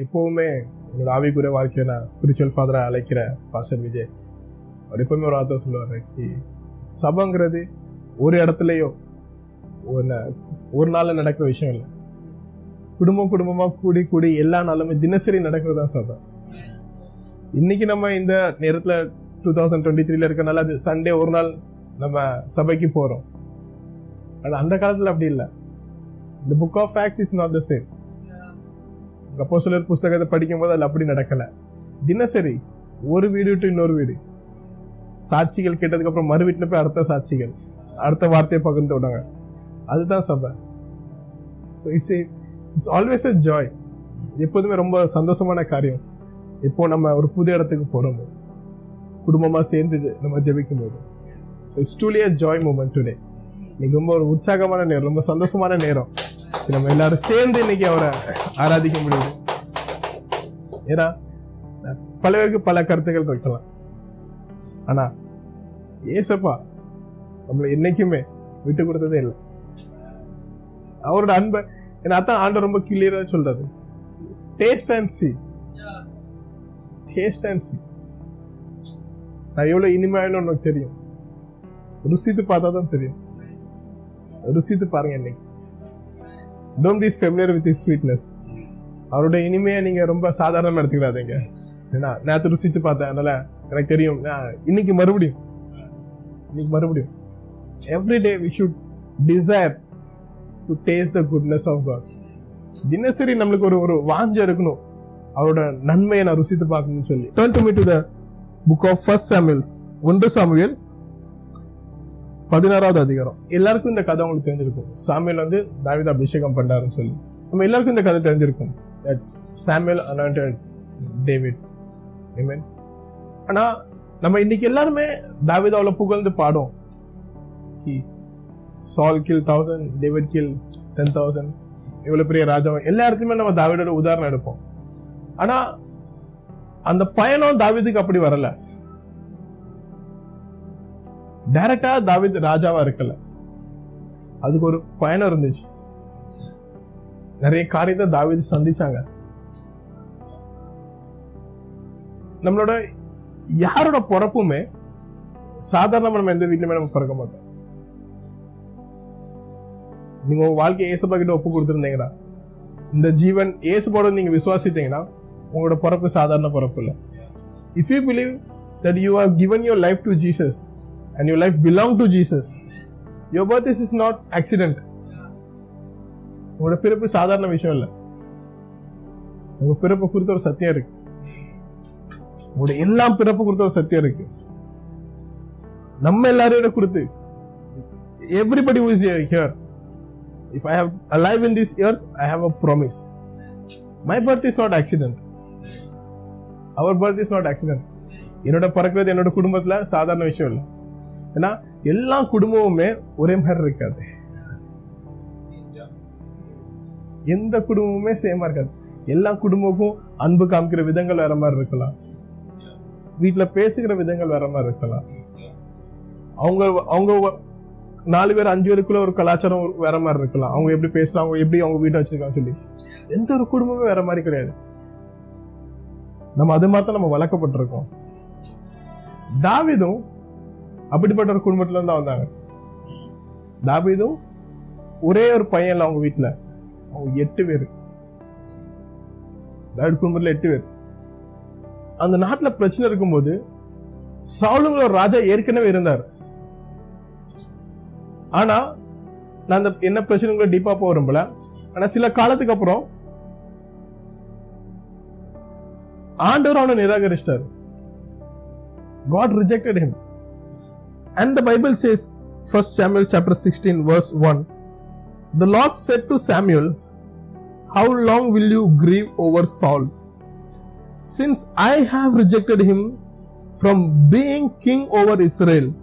எப்போவுமே என்னோட ஆவிக்குரிய வாழ்க்கையை நான் ஸ்பிரிச்சுவல் ஃபாதராக அழைக்கிற பாஸ்டர் விஜய். அவர் எப்பவுமே ஒரு ஆர்த்தம் சொல்லுவார் கி சபங்கிறது ஒரு இடத்துலையோ ஒன்று ஒரு நாளில் நடக்கிற விஷயம் இல்லை. குடும்பம் குடும்பமாக கூடி கூடி எல்லா நாளுமே தினசரி நடக்கிறது தான் சபை. இன்னைக்கு நம்ம இந்த நேரத்தில் டூ தௌசண்ட் டுவெண்ட்டி த்ரீல இருக்கனால அது சண்டே ஒரு நாள் நம்ம சபைக்கு போகிறோம் ஆனால் அந்த காலத்தில் அப்படி இல்லை. இந்த book of facts is not the same அப்போ சிலர் புஸ்தகத்தை படிக்கும்போது அதில் அப்படி நடக்கலை. தினசரி ஒரு வீடு விட்டு இன்னொரு வீடு. சாட்சிகள் கேட்டதுக்கு அப்புறம் மறு வீட்டில் போய் அடுத்த சாட்சிகள் அடுத்த வார்த்தையை பகிர்ந்து விடாங்க அதுதான் சபை. So it's it's always a joy எப்போதுமே ரொம்ப சந்தோஷமான காரியம். இப்போ நம்ம ஒரு புது இடத்துக்கு போகிறோம் குடும்பமாக சேர்ந்து நம்ம ஜெபிக்கும் போது so it's truly a joy moment today இன்னைக்கு ரொம்ப ஒரு உற்சாகமான நேரம் ரொம்ப சந்தோஷமான நேரம். நம்ம எல்லாரும் சேர்ந்து இன்னைக்கு அவரை ஆராதிக்க முடியுது. ஏன்னா பல பேருக்கு பல கருத்துக்கள் இருக்கலாம். ஆனா ஏசப்பா நம்மளை என்னைக்குமே விட்டு கொடுத்ததே இல்லை. அவரோட அன்பை ஏன்னா அதான் ஆண்டு ரொம்ப கிளியரா சொல்றாரு. Taste and see taste and see நான் எவ்வளவு இனிமையான உனக்கு தெரியும். ருசித்து பார்த்தா தான் தெரியும். ருசித்து பாருங்க இன்னைக்கு. Don't be familiar with his sweetness அவரோட இனிமையை நீங்கள் ரொம்ப சாதாரணமாக எடுத்துக்கிறாதீங்க ஏன்னா நேற்று ருசித்து பார்த்தேன். அதனால் எனக்கு தெரியும். இன்னைக்கு மறுபடியும் இன்னைக்கு மறுபடியும் every day we should desire to taste the goodness of God தினசரி நம்மளுக்கு ஒரு ஒரு வாஞ்ச இருக்கணும் அவரோட நன்மையை நான் ருசித்து பார்க்கணும்னு சொல்லி. Turn to me to the book of first Samuel ஒன்று சாமியல் பதினாறாவது அதிகாரம். எல்லாருக்கும் இந்த கதை உங்களுக்கு தெரிஞ்சிருக்கும். சாமியல் வந்து தாவித அபிஷேகம் பண்ணாருன்னு சொல்லி. நம்ம எல்லாருக்கும் இந்த கதை தெரிஞ்சிருக்கும். தட்ஸ் சாமியல் அனாயிண்டட் டேவிட் மீன் ஆனா நம்ம இன்னைக்கு எல்லாருமே தாவிதாவில் புகழ்ந்து பாடும். Saul kill thousand David kill ten thousand இவ்வளோ பெரிய ராஜா எல்லா இடத்துலையுமே நம்ம தாவிடோட உதாரணம் எடுப்போம். ஆனா அந்த பயணம் தாவிதுக்கு அப்படி வரல. டைரக்டா தாவித் ராஜாவா இருக்கல. அதுக்கு ஒரு பயணம் இருந்துச்சு. நிறைய காரியத்தை தாவித் சந்திச்சாங்க. நம்மளோட யாரோட பிறப்புமே சாதாரணமா நம்ம எந்த வீட்லயுமே நம்ம பிறக்க மாட்டோம். நீங்க உங்க வாழ்க்கையை ஏசப்பா கிட்ட ஒப்பு கொடுத்துருந்தீங்கன்னா இந்த ஜீவன் ஏசுபோட நீங்க விசுவாசித்தீங்கன்னா உங்களோட பிறப்பு சாதாரண பிறப்பு இல்லை. If you believe that you have given your life to Jesus and your life belong to Jesus. Your birth is not accident. உங்களோட பிறப்பு சாதாரண விஷயம் இல்லை. உங்க பிறப்பு குறித்த ஒரு சத்தியம் இருக்கு. உங்களோட எல்லாம் பிறப்பு குறித்த ஒரு சத்தியம் இருக்கு. நம்ம எல்லாரையும் கொடுத்து everybody is here if I have alive in this earth I have a promise my birth is not accident our birth is not accident என்னோட பிறக்கிறது என்னோட குடும்பத்துல சாதாரண விஷயம் இல்லை. ஏன்னா எல்லா குடும்பமுமே ஒரே மாதிரி இருக்காது. எந்த குடும்பமுமே சேமா இருக்காது. எல்லா குடும்பமும் அன்பு காமிக்கிற விதங்கள் வேற மாதிரி இருக்கலாம். வீட்டுல பேசுகிற விதங்கள் வேற மாதிரி இருக்கலாம். அவங்க அவங்க நாலு பேர் அஞ்சு பேருக்குள்ள ஒரு கலாச்சாரம் வேற மாதிரி இருக்கலாம். அவங்க எப்படி பேசுறாங்க எப்படி அவங்க வீட்டை வச்சிருக்காங்க சொல்லி. எந்த ஒரு குடும்பமும் வேற மாதிரி கிடையாது. நம்ம அது மாதிரி தான் நம்ம வளர்க்கப்பட்டிருக்கோம். தாவிதும் அப்படிப்பட்ட ஒரு குடும்பத்துல தான் வந்தாங்க. தாபீதும் ஒரே ஒரு பையன் அவங்க வீட்டுல அவங்க எட்டு பேர். தாவிட் குடும்பத்துல எட்டு பேர். அந்த நாட்டுல பிரச்சனை இருக்கும்போது சவுலுங்கிற ஒரு ராஜா ஏற்கனவே இருந்தார். ஆனா நான் அந்த என்ன பிரச்சனைகளை டீப்பா போக விரும்பல. ஆனா சில காலத்துக்கு அப்புறம் ஆண்டவர் அவனை நிராகரிச்சிட்டார். God rejected him And the Bible says, 1 Samuel chapter 16, verse 1 The Lord said to Samuel, how long will you grieve over Saul? Since I have rejected him from being king over Israel,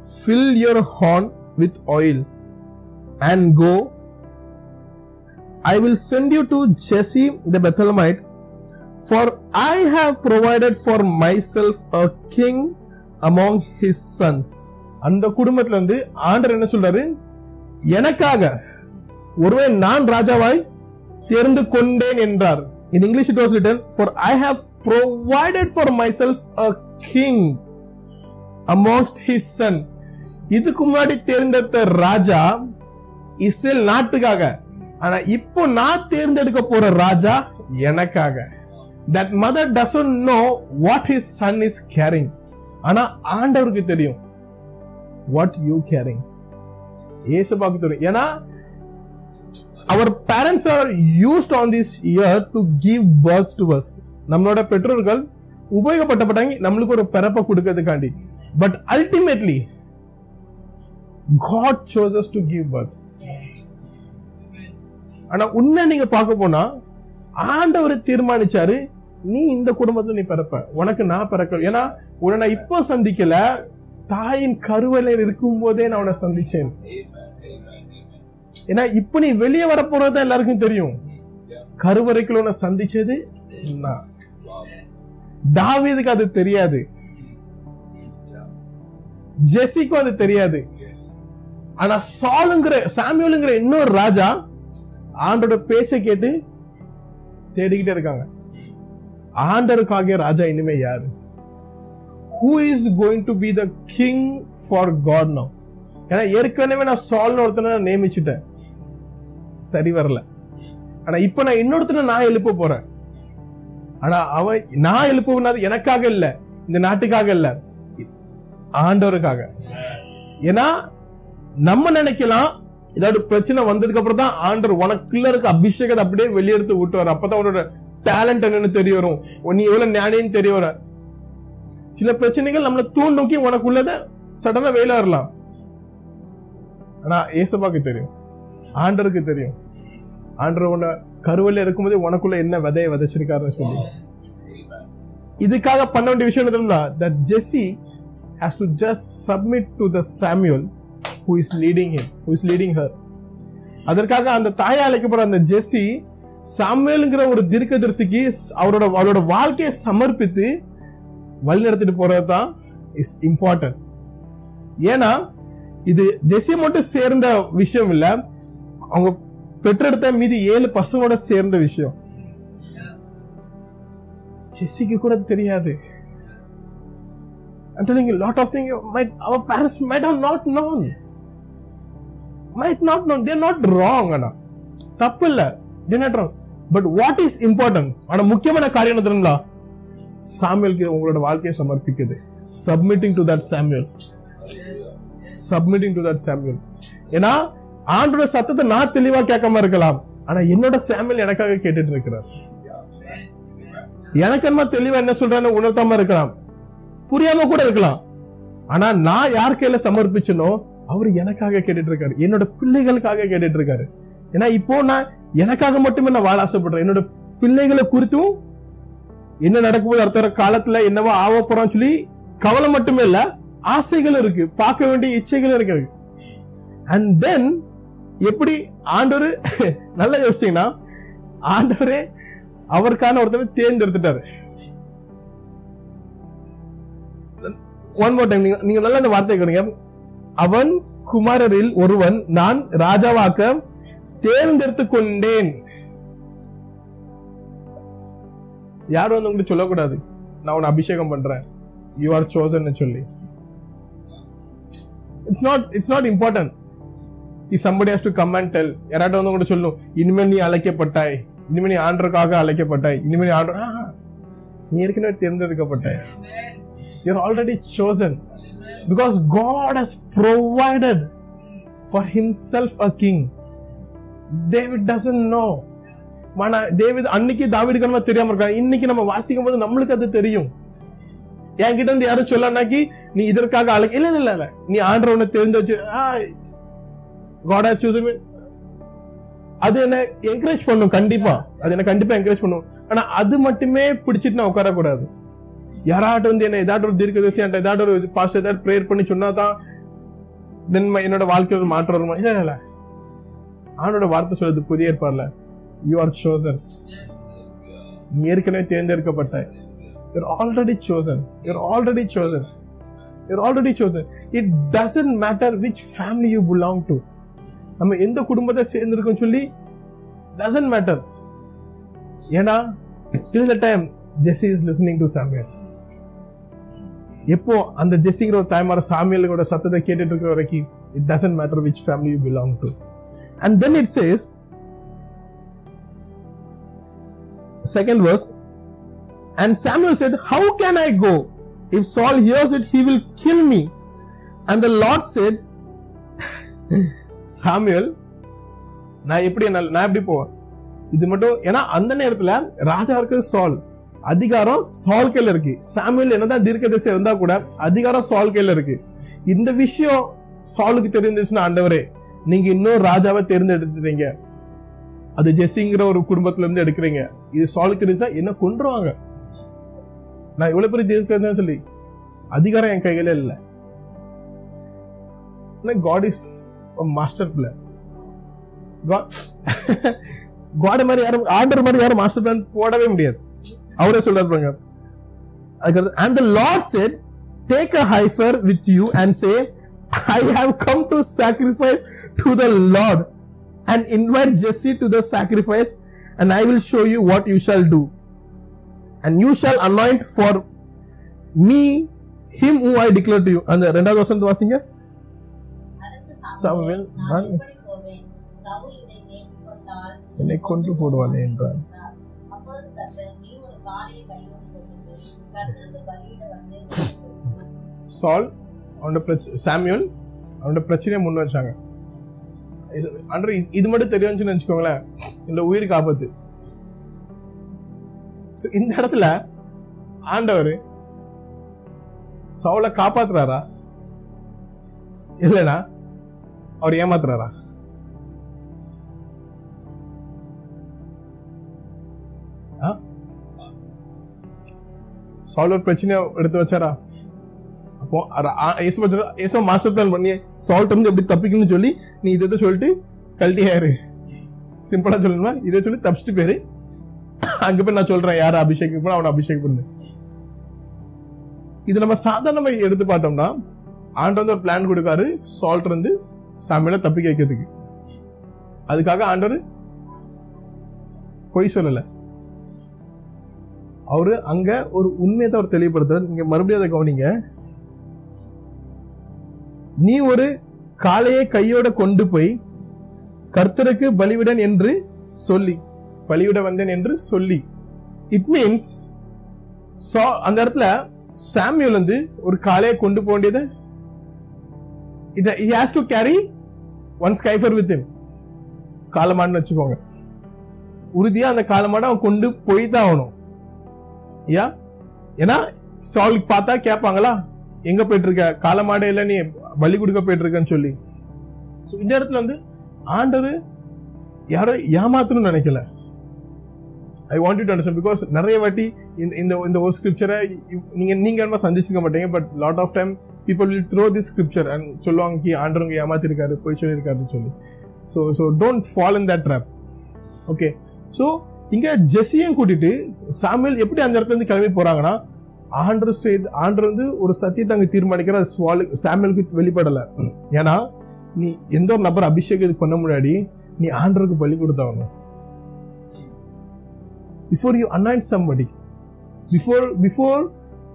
fill your horn with oil and go. I will send you to Jesse the Bethlehemite, for I have provided for myself a king among his sons அந்த குடும்பத்துல இருந்து ஆண்டர் என்ன சொல்றாரு? எனக்காக ஒருவே நான் ராஜாவாய் தெரிந்து கொண்டேன் என்றார். In English it was written for I have provided for myself a king amongst his son இதுக்கு முன்னாடி தேர்ந்தெடுத்த ராஜா இஸ்ரேல் நாட்டுக்காக. ஆனா இப்போ நான் தேர்ந்தெடுக்க போற ராஜா எனக்காக. That mother doesn't know what his son is carrying ஆனா ஆண்டவருக்கு தெரியும். வாட் யூ கேரிங் ஏசப்பாக்கு தெரியும். ஏன்னா our parents are used on this year to give birth to us நம்மளோட பெற்றோர்கள் உபயோகப்பட்டப்பட்டாங்க நம்மளுக்கு ஒரு பிறப்பை கொடுக்கறதுக்காண்டி. But ultimately God chooses to give birth ஆனா உண்மை நீங்க பார்க்க போனா ஆண்டவர் தீர்மானிச்சாரு நீ இந்த குடும்பத்துல நீ பிறப்ப. உனக்கு நான் பிறக்க ஏன்னா உன்னை நான் இப்போ சந்திக்கல தாயின் கருவலையில் இருக்கும் போதே நான் உன்னை சந்திச்சேன். ஏன்னா இப்ப நீ வெளியே வர போறது எல்லாருக்கும் தெரியும். கருவறைக்குள்ள உன்னை சந்திச்சது நான். தாவீதுக்கு அது தெரியாது. ஜெசிக்கும் அது தெரியாது. ஆனா சாலுங்கிற சாமியலுங்கிற இன்னொரு ராஜா ஆண்டோட பேச்சை கேட்டு தேடிக்கிட்டே இருக்காங்க. ஆண்டருக்காக ராஜா இனிமே யாரு? Who is going to be the king for God now ஏன்னா ஏற்கனவே நான் சால்னு ஒருத்தனை நான் நியமிச்சுட்டேன். சரி வரல. ஆனா இப்ப நான் இன்னொருத்தனை நான் எழுப்ப போறேன். ஆனா அவன் நான் எழுப்புனது எனக்காக இல்ல. இந்த நாட்டுக்காக இல்ல. ஆண்டவருக்காக. ஏன்னா நம்ம நினைக்கலாம் ஏதாவது பிரச்சனை வந்ததுக்கு அப்புறம் தான் ஆண்டவர் உனக்குள்ள இருக்க அபிஷேகத்தை அப்படியே வெளியெடுத்து விட்டுவார் அப்பதான் உன்னோட டேலண்ட் என்னன்னு தெரிய வரும். நீ எவ்வளவு ஞானின்னு தெரிய வர சில பிரச்சனைகள் நம்மளை தூண் நோக்கி உனக்குள்ளத சடனா வெயிலாடலாம் ஆனா ஏசப்பாக்கு தெரியும். ஆண்டருக்கு தெரியும். ஆண்டர் உன்னை கருவல்ல இருக்கும்போது உனக்குள்ள என்ன விதைய விதைச்சிருக்காருன்னு சொல்லி. இதுக்காக பண்ண வேண்டிய விஷயம் என்ன the Jesse Jesse to just submit to the Samuel who is leading him who is leading her அதற்காக அந்த தாயை அழைக்கப்படுற அந்த ஜெஸ்ஸி சாமியல்ங்கிற ஒரு தீர்க்கதரிசிக்கு அவரோட அவரோட வாழ்க்கையை சமர்ப்பித்து வழி நடத்திட்டு போறது தான் இஸ் இம்பார்ட்டன்ட் ஏன்னா இது ஜெஸ்ஸி மட்டும் சேர்ந்த விஷயம் இல்ல அவங்க பெற்றெடுத்த மீதி ஏழு பசங்களோட சேர்ந்த விஷயம் ஜெஸ்ஸிக்கு கூட தெரியாது I'm telling you, lot of things might our parents might have not known. Might not know. They're not wrong, அண்ணா தப்பு இல்ல they're not wrong. But what is important? ஆனா முக்கியமான காரியம் என்ன தெரியுங்களா சாமியலுக்கு உங்களோட வாழ்க்கையை சமர்ப்பிக்குது. சப்மிட்டிங் டு தட் சாமியல் சப்மிட்டிங் டு தட் சாமியல் ஏன்னா ஆண்டோட சத்தத்தை நான் தெளிவா கேட்காம இருக்கலாம். ஆனா என்னோட சாமியல் எனக்காக கேட்டுட்டு இருக்கிறார். எனக்கு என்ன தெளிவா என்ன சொல்றேன்னு உணர்த்தாம இருக்கலாம். புரியாம கூட இருக்கலாம். ஆனா நான் யார் கையில சமர்ப்பிச்சனோ அவர் எனக்காக கேட்டுட்டு இருக்காரு. என்னோட பிள்ளைகளுக்காக கேட்டுட்டு இருக்காரு. ஏன்னா இப்போ நான் எனக்காக மட்டுமே நான் வாழ ஆசைப்படுறேன். என்னோட பிள்ளைகளை குறித்தும் என்ன நடக்கும்போது அடுத்த காலத்துல என்னவோ ஆக போறோம்னு சொல்லி கவலை மட்டுமே இல்ல ஆசைகள் இருக்கு பார்க்க வேண்டிய இச்சைகளும் இருக்கு அண்ட் தென் எப்படி ஆண்டவர் நல்லா யோசிச்சீங்கன்னா ஆண்டவரே அவருக்கான ஒருத்தரை தேர்ந்தெடுத்துட்டாரு. ஒன் மோர் டைம் நீங்க நல்லா இந்த வார்த்தை கேளுங்க. அவன் குமாரரில் ஒருவன் நான் ராஜாவாக்க தேர்ந்தெடுத்து கொண்டேன் யாரும் வந்து உங்களுக்கு சொல்லக்கூடாது. நான் உன்னை அபிஷேகம் பண்றேன். யூ ஆர் சோசன் சொல்லி. It's not it's not important E somebody has to come and tell யாராட்டும் வந்து உங்கள்கிட்ட சொல்லணும்? இனிமேல் நீ அழைக்கப்பட்டாய். இனிமேல் நீ ஆண்டருக்காக அழைக்கப்பட்டாய். இனிமேல் நீ ஆண்டர் நீ ஏற்கனவே தேர்ந்தெடுக்கப்பட்டாய். You're already chosen. Because God has provided for himself a king. David doesn't know. மன தேவித அன்னைக்கு தாவிடுக்கு நம்ம தெரியாம இருக்காங்க. இன்னைக்கு நம்ம வாசிக்கும் போது நம்மளுக்கு அது தெரியும். என்கிட்ட இருந்து யாரும் சொல்லனாக்கி நீ இதற்காக அழகு இல்ல இல்ல இல்ல நீ ஆண்டர் உன்னை தெரிந்து வச்சு காட் சூஸ் சூசன் அது என்ன என்கரேஜ் பண்ணும் கண்டிப்பா. அது என்ன கண்டிப்பா என்கரேஜ் பண்ணும். ஆனா அது மட்டுமே பிடிச்சிட்டு நான் உட்காரக்கூடாது. யாராட்டும் வந்து என்ன ஏதாட்டும் ஒரு தீர்க்கதரிசி என்கிட்ட ஏதாட்டும் ஒரு பாஸ்ட் ஏதாவது ப்ரேயர் பண்ணி சொன்னா தான் தென் என்னோட வாழ்க்கையில் மாற்றம் வருமா? இல்லை இல்ல, இல்ல. ஆனோட வார்த்தை சொல்றது புதிய ஏற்பாடுல. யூ ஆர் chosen நீ ஏற்கனவே தேர்ந்தெடுக்கப்பட்ட you're already chosen you're already chosen you're already chosen it doesn't matter which family you belong to நம்ம எந்த குடும்பத்தை சேர்ந்திருக்கோம் சொல்லி doesn't matter ஏன்னா till the time Jesse is listening to Samuel எப்போ அந்த ஜெஸ்ஸிங்கிற ஒரு தாய்மார சாமியலோட சத்தத்தை கேட்டுட்டு இருக்கிற வரைக்கும் it doesn't matter which family you belong to and then it says second verse. And Samuel said, How can I go? If Saul hears it, he will kill me. And the Lord said, சாமியல் நான் எப்படி என்னால் நான் எப்படி போவேன்? இது மட்டும் ஏன்னா அந்த நேரத்துல ராஜா இருக்கிறது சால் அதிகாரம் சால் கையில் இருக்கு. சாமியல் என்னதான் தீர்க்கதரிசி இருந்தா கூட அதிகாரம் சால் கையில் இருக்கு. இந்த விஷயம் சாலுக்கு தெரிஞ்சிச்சுன்னா ஆண்டவரே நீங்க இன்னும் ராஜாவை தேர்ந்தெடுத்துட்டீங்க. அது ஜெஸ்ஸிங்கிற ஒரு குடும்பத்துல இருந்து எடுக்கிறீங்க. இது சாலுக்கு தெரிஞ்சுன்னா என்ன கொண்டுருவாங்க நான் இவ்வளவு பெரிய தீர்க்கிறதுன்னு சொல்லி அதிகாரம் என் கையில இல்லை. God is master plan God மாதிரி யாரும் ஆர்டர் மாதிரி யாரும் மாஸ்டர் பிளான் போடவே முடியாது. அவரே சொல்றாரு பாருங்க. அதுக்கடுத்து and the lord said take a heifer with you and say i have come to sacrifice to the lord and invite jesse to the sacrifice and i will show you what you shall do and you shall anoint for me him who I declare to you. அந்த ரெண்டாவது வசனத்தை வாசிங்க அதற்கு Samuel, நான் என்னை கொன்று போடுவானே என்றான் என்றார். சால் அவனோட பிரச்ச சாமியூல் அவனோட பிரச்சனையை முன் வச்சாங்க அன்று இது- இது மட்டும் தெரியும்னு வச்சுக்கோங்களேன் இந்த உயிருக்கு ஆபத்து ஸோ இந்த இடத்துல ஆண்டவர் சவுளை காப்பாத்துறாரா? இல்லைனா அவர் ஏமாத்துறாரா? சவுலர் ஒரு பிரச்சனையை எடுத்து வச்சாரா? அப்போ அர- ஆ- இயேசு மாஸ்டர் பிளான் பண்ணி சால்ட் இருந்து எப்படி தப்பிக்கணும்னு சொல்லி நீ இதை சொல்லிட்டு கழட்டி ஆயிரு. சிம்பிளா சொல்லணுமா? இதை சொல்லி தப்பிச்சிட்டு போயிரு. அங்க போய் நான் சொல்றேன் யார் அபிஷேக் பண்ண அவனை அபிஷேகம் பண்ணு. இது நம்ம சாதாரணமா எடுத்து பார்த்தோம்னா ஆண்டவர் வந்து ஒரு பிளான் கொடுக்காரு. சால்ட் இருந்து சாமியில தப்பிக்க வைக்கிறதுக்கு. அதுக்காக ஆண்டவர் பொய் சொல்லலை. அவர் அங்க ஒரு உண்மையை தான் அவர் தெளிவுபடுத்துறாரு. நீங்க மறுபடியும் அதை கவனிங்க. நீ ஒரு காளையை கையோட கொண்டு போய் கர்த்தருக்கு பலிவிடன் என்று சொல்லி பலிவிட வந்தேன் என்று சொல்லி. இட் மீன்ஸ் அந்த இடத்துல சாமியூல் வந்து ஒரு காளையை கொண்டு போக வேண்டியது. இதை he has to carry on ஸ்கைஃபர் with him. காலமாடுன்னு வச்சுக்கோங்க. உறுதியா அந்த காலமாடை அவன் கொண்டு போய் தான் ஆகணும். ஏன் ஏன்னா சாலுக்கு பார்த்தா கேட்பாங்களா? எங்க போயிட்டு இருக்க? காலமாடை இல்ல நீ பலி கொடுக்க சொல்லி. ஸோ இந்த இடத்துல வந்து ஆண்டவர் யாரோ ஏமாத்தணும்னு நினைக்கல. I want to understand because நிறைய வாட்டி இந்த இந்த இந்த ஒரு ஸ்கிரிப்சரை நீங்கள் நீங்கள் என்ன சந்திச்சுக்க மாட்டீங்க but lot of time people will throw this scripture and சொல்லுவாங்க கி ஆண்டவங்க ஏமாத்திருக்காரு போய் சொல்லியிருக்காருன்னு சொல்லி. So so don't follow in that trap okay so இங்கே ஜெஸ்ஸியும் கூட்டிட்டு சாமியல் எப்படி அந்த இடத்துல இருந்து கிளம்பி போகிறாங்கன்னா ஆண்டு செய்து ஆண்டு வந்து ஒரு சத்தியத்தை அங்கே தீர்மானிக்கிற சுவாலு சாமியலுக்கு வெளிப்படலை. ஏன்னா நீ எந்த ஒரு நபர் அபிஷேகம் இது பண்ண முன்னாடி நீ ஆண்டருக்கு பலி கொடுத்தவங்க. Before you anoint somebody before before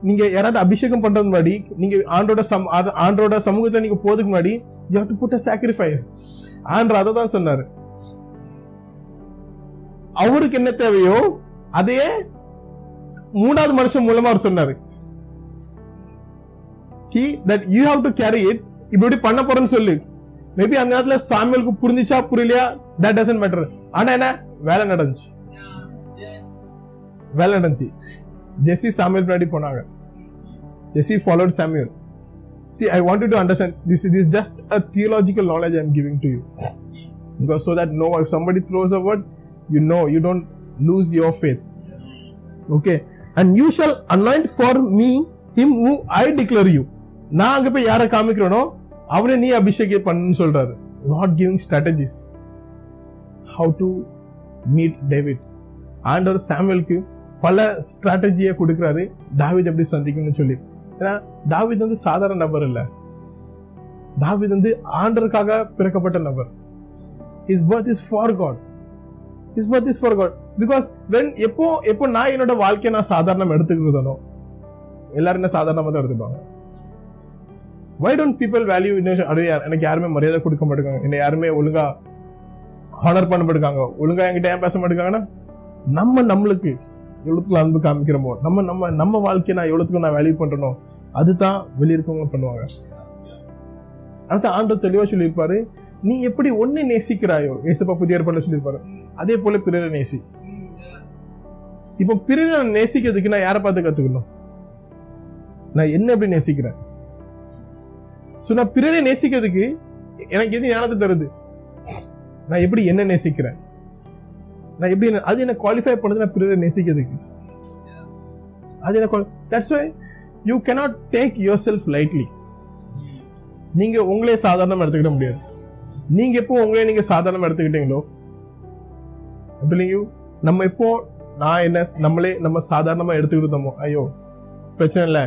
நீங்க யாராவது அபிஷேகம் பண்றது முன்னாடி நீங்க ஆண்டோட சம் ஆண்டோட சமூகத்துல நீங்க போறதுக்கு முன்னாடி you have to put a sacrifice ஆண்டர் அதை தான் சொன்னார். அவருக்கு என்ன தேவையோ அதையே மூணாவது மனுஷன் மூலமா அவர் சொன்னாரு கி that you have to carry it இப்படி பண்ண போறேன்னு சொல்லு மேபி அந்த நேரத்துல சாமியலுக்கு புரிஞ்சுச்சா புரியலையா தட் டசன்ட் மேட்டர் ஆனா என்ன வேலை நடந்துச்சு வேலை நடந்துச்சு ஜெஸ்ஸி சாமியல் பின்னாடி போனாங்க Jesse followed Samuel See, I want you to understand this, this is just a theological knowledge I'm giving to you. because so that no if somebody throws a word you know you don't lose your faith okay and you shall anoint for me him who I declare you நான் அங்க போய் யாரை காமிக்கிறேனோ அவரை நீ அபிஷேகம் பண்ணுன்னு சொல்றாரு. Not giving strategies how to meet David ஆண்டவர் சாமுவேலுக்கு பல ஸ்ட்ராட்டஜியை கொடுக்குறாரு. தாவித் எப்படி சந்திக்கணும்னு சொல்லி. ஏன்னா தாவித் வந்து சாதாரண நபர் இல்ல. தாவித் வந்து ஆண்டருக்காக பிறக்கப்பட்ட நபர். Is birth is for God is birth is for God because when எப்போ எப்போ நான் என்னோட வாழ்க்கையை நான் சாதாரணம் எடுத்துக்கிறதோ எல்லாரும் என்ன சாதாரணமா தான் எடுத்துப்பாங்க. வை டோன்ட் பீப்பிள் வேல்யூ இன்னும் எனக்கு யாருமே மரியாதை கொடுக்க மாட்டேங்காங்க. என்னை யாருமே ஒழுங்கா ஹானர் பண்ண மாட்டேங்காங்க. ஒழுங்கா என்கிட்ட ஏன் பேச மாட்டேங்காங்கன்னா நம்ம நம்மளுக்கு எவ்வளோத்துக்கு அன்பு காமிக்கிறோமோ நம்ம நம்ம நம்ம வாழ்க்கையை நான் எவ்வளோத்துக்கு நான் வேல்யூ பண்றனோ அதுதான் வெளியிருக்கவங்க பண்ணுவாங்க. அடுத்த ஆண்டு தெளிவா சொல்லியிருப்பாரு நீ எப்படி ஒண்ணு நேசிக்கிறாயோ? ஏசப்பா புதிய ஏற்பாடுல சொல்லியிருப்பாரு. அதே போல பிறரை நேசி. இப்போ பிறரை நேசிக்கிறதுக்கு நான் யாரை பார்த்து கத்துக்கணும்? நான் என்ன எப்படி நேசிக்கிறேன்? ஸோ நான் பிறரை நேசிக்கிறதுக்கு எனக்கு எது ஞானத்தை தருது? நான் எப்படி என்ன நேசிக்கிறேன்? நான் எப்படி என்ன- அது என்ன குவாலிஃபை பண்ணுது நான் பிறரை நேசிக்கிறதுக்கு? அது என்ன that's why you cannot take yourself lightly நீங்க உங்களே சாதாரணமா எடுத்துக்கிட முடியாது. நீங்க எப்போ உங்களே நீங்க சாதாரணமா எடுத்துக்கிட்டீங்களோ அப்படிலையும் நம்ம இப்போ நான் என்ன நம்மளே நம்ம சாதாரணமாக எடுத்துக்கிட்டோமோ ஐயோ பிரச்சனை இல்லை.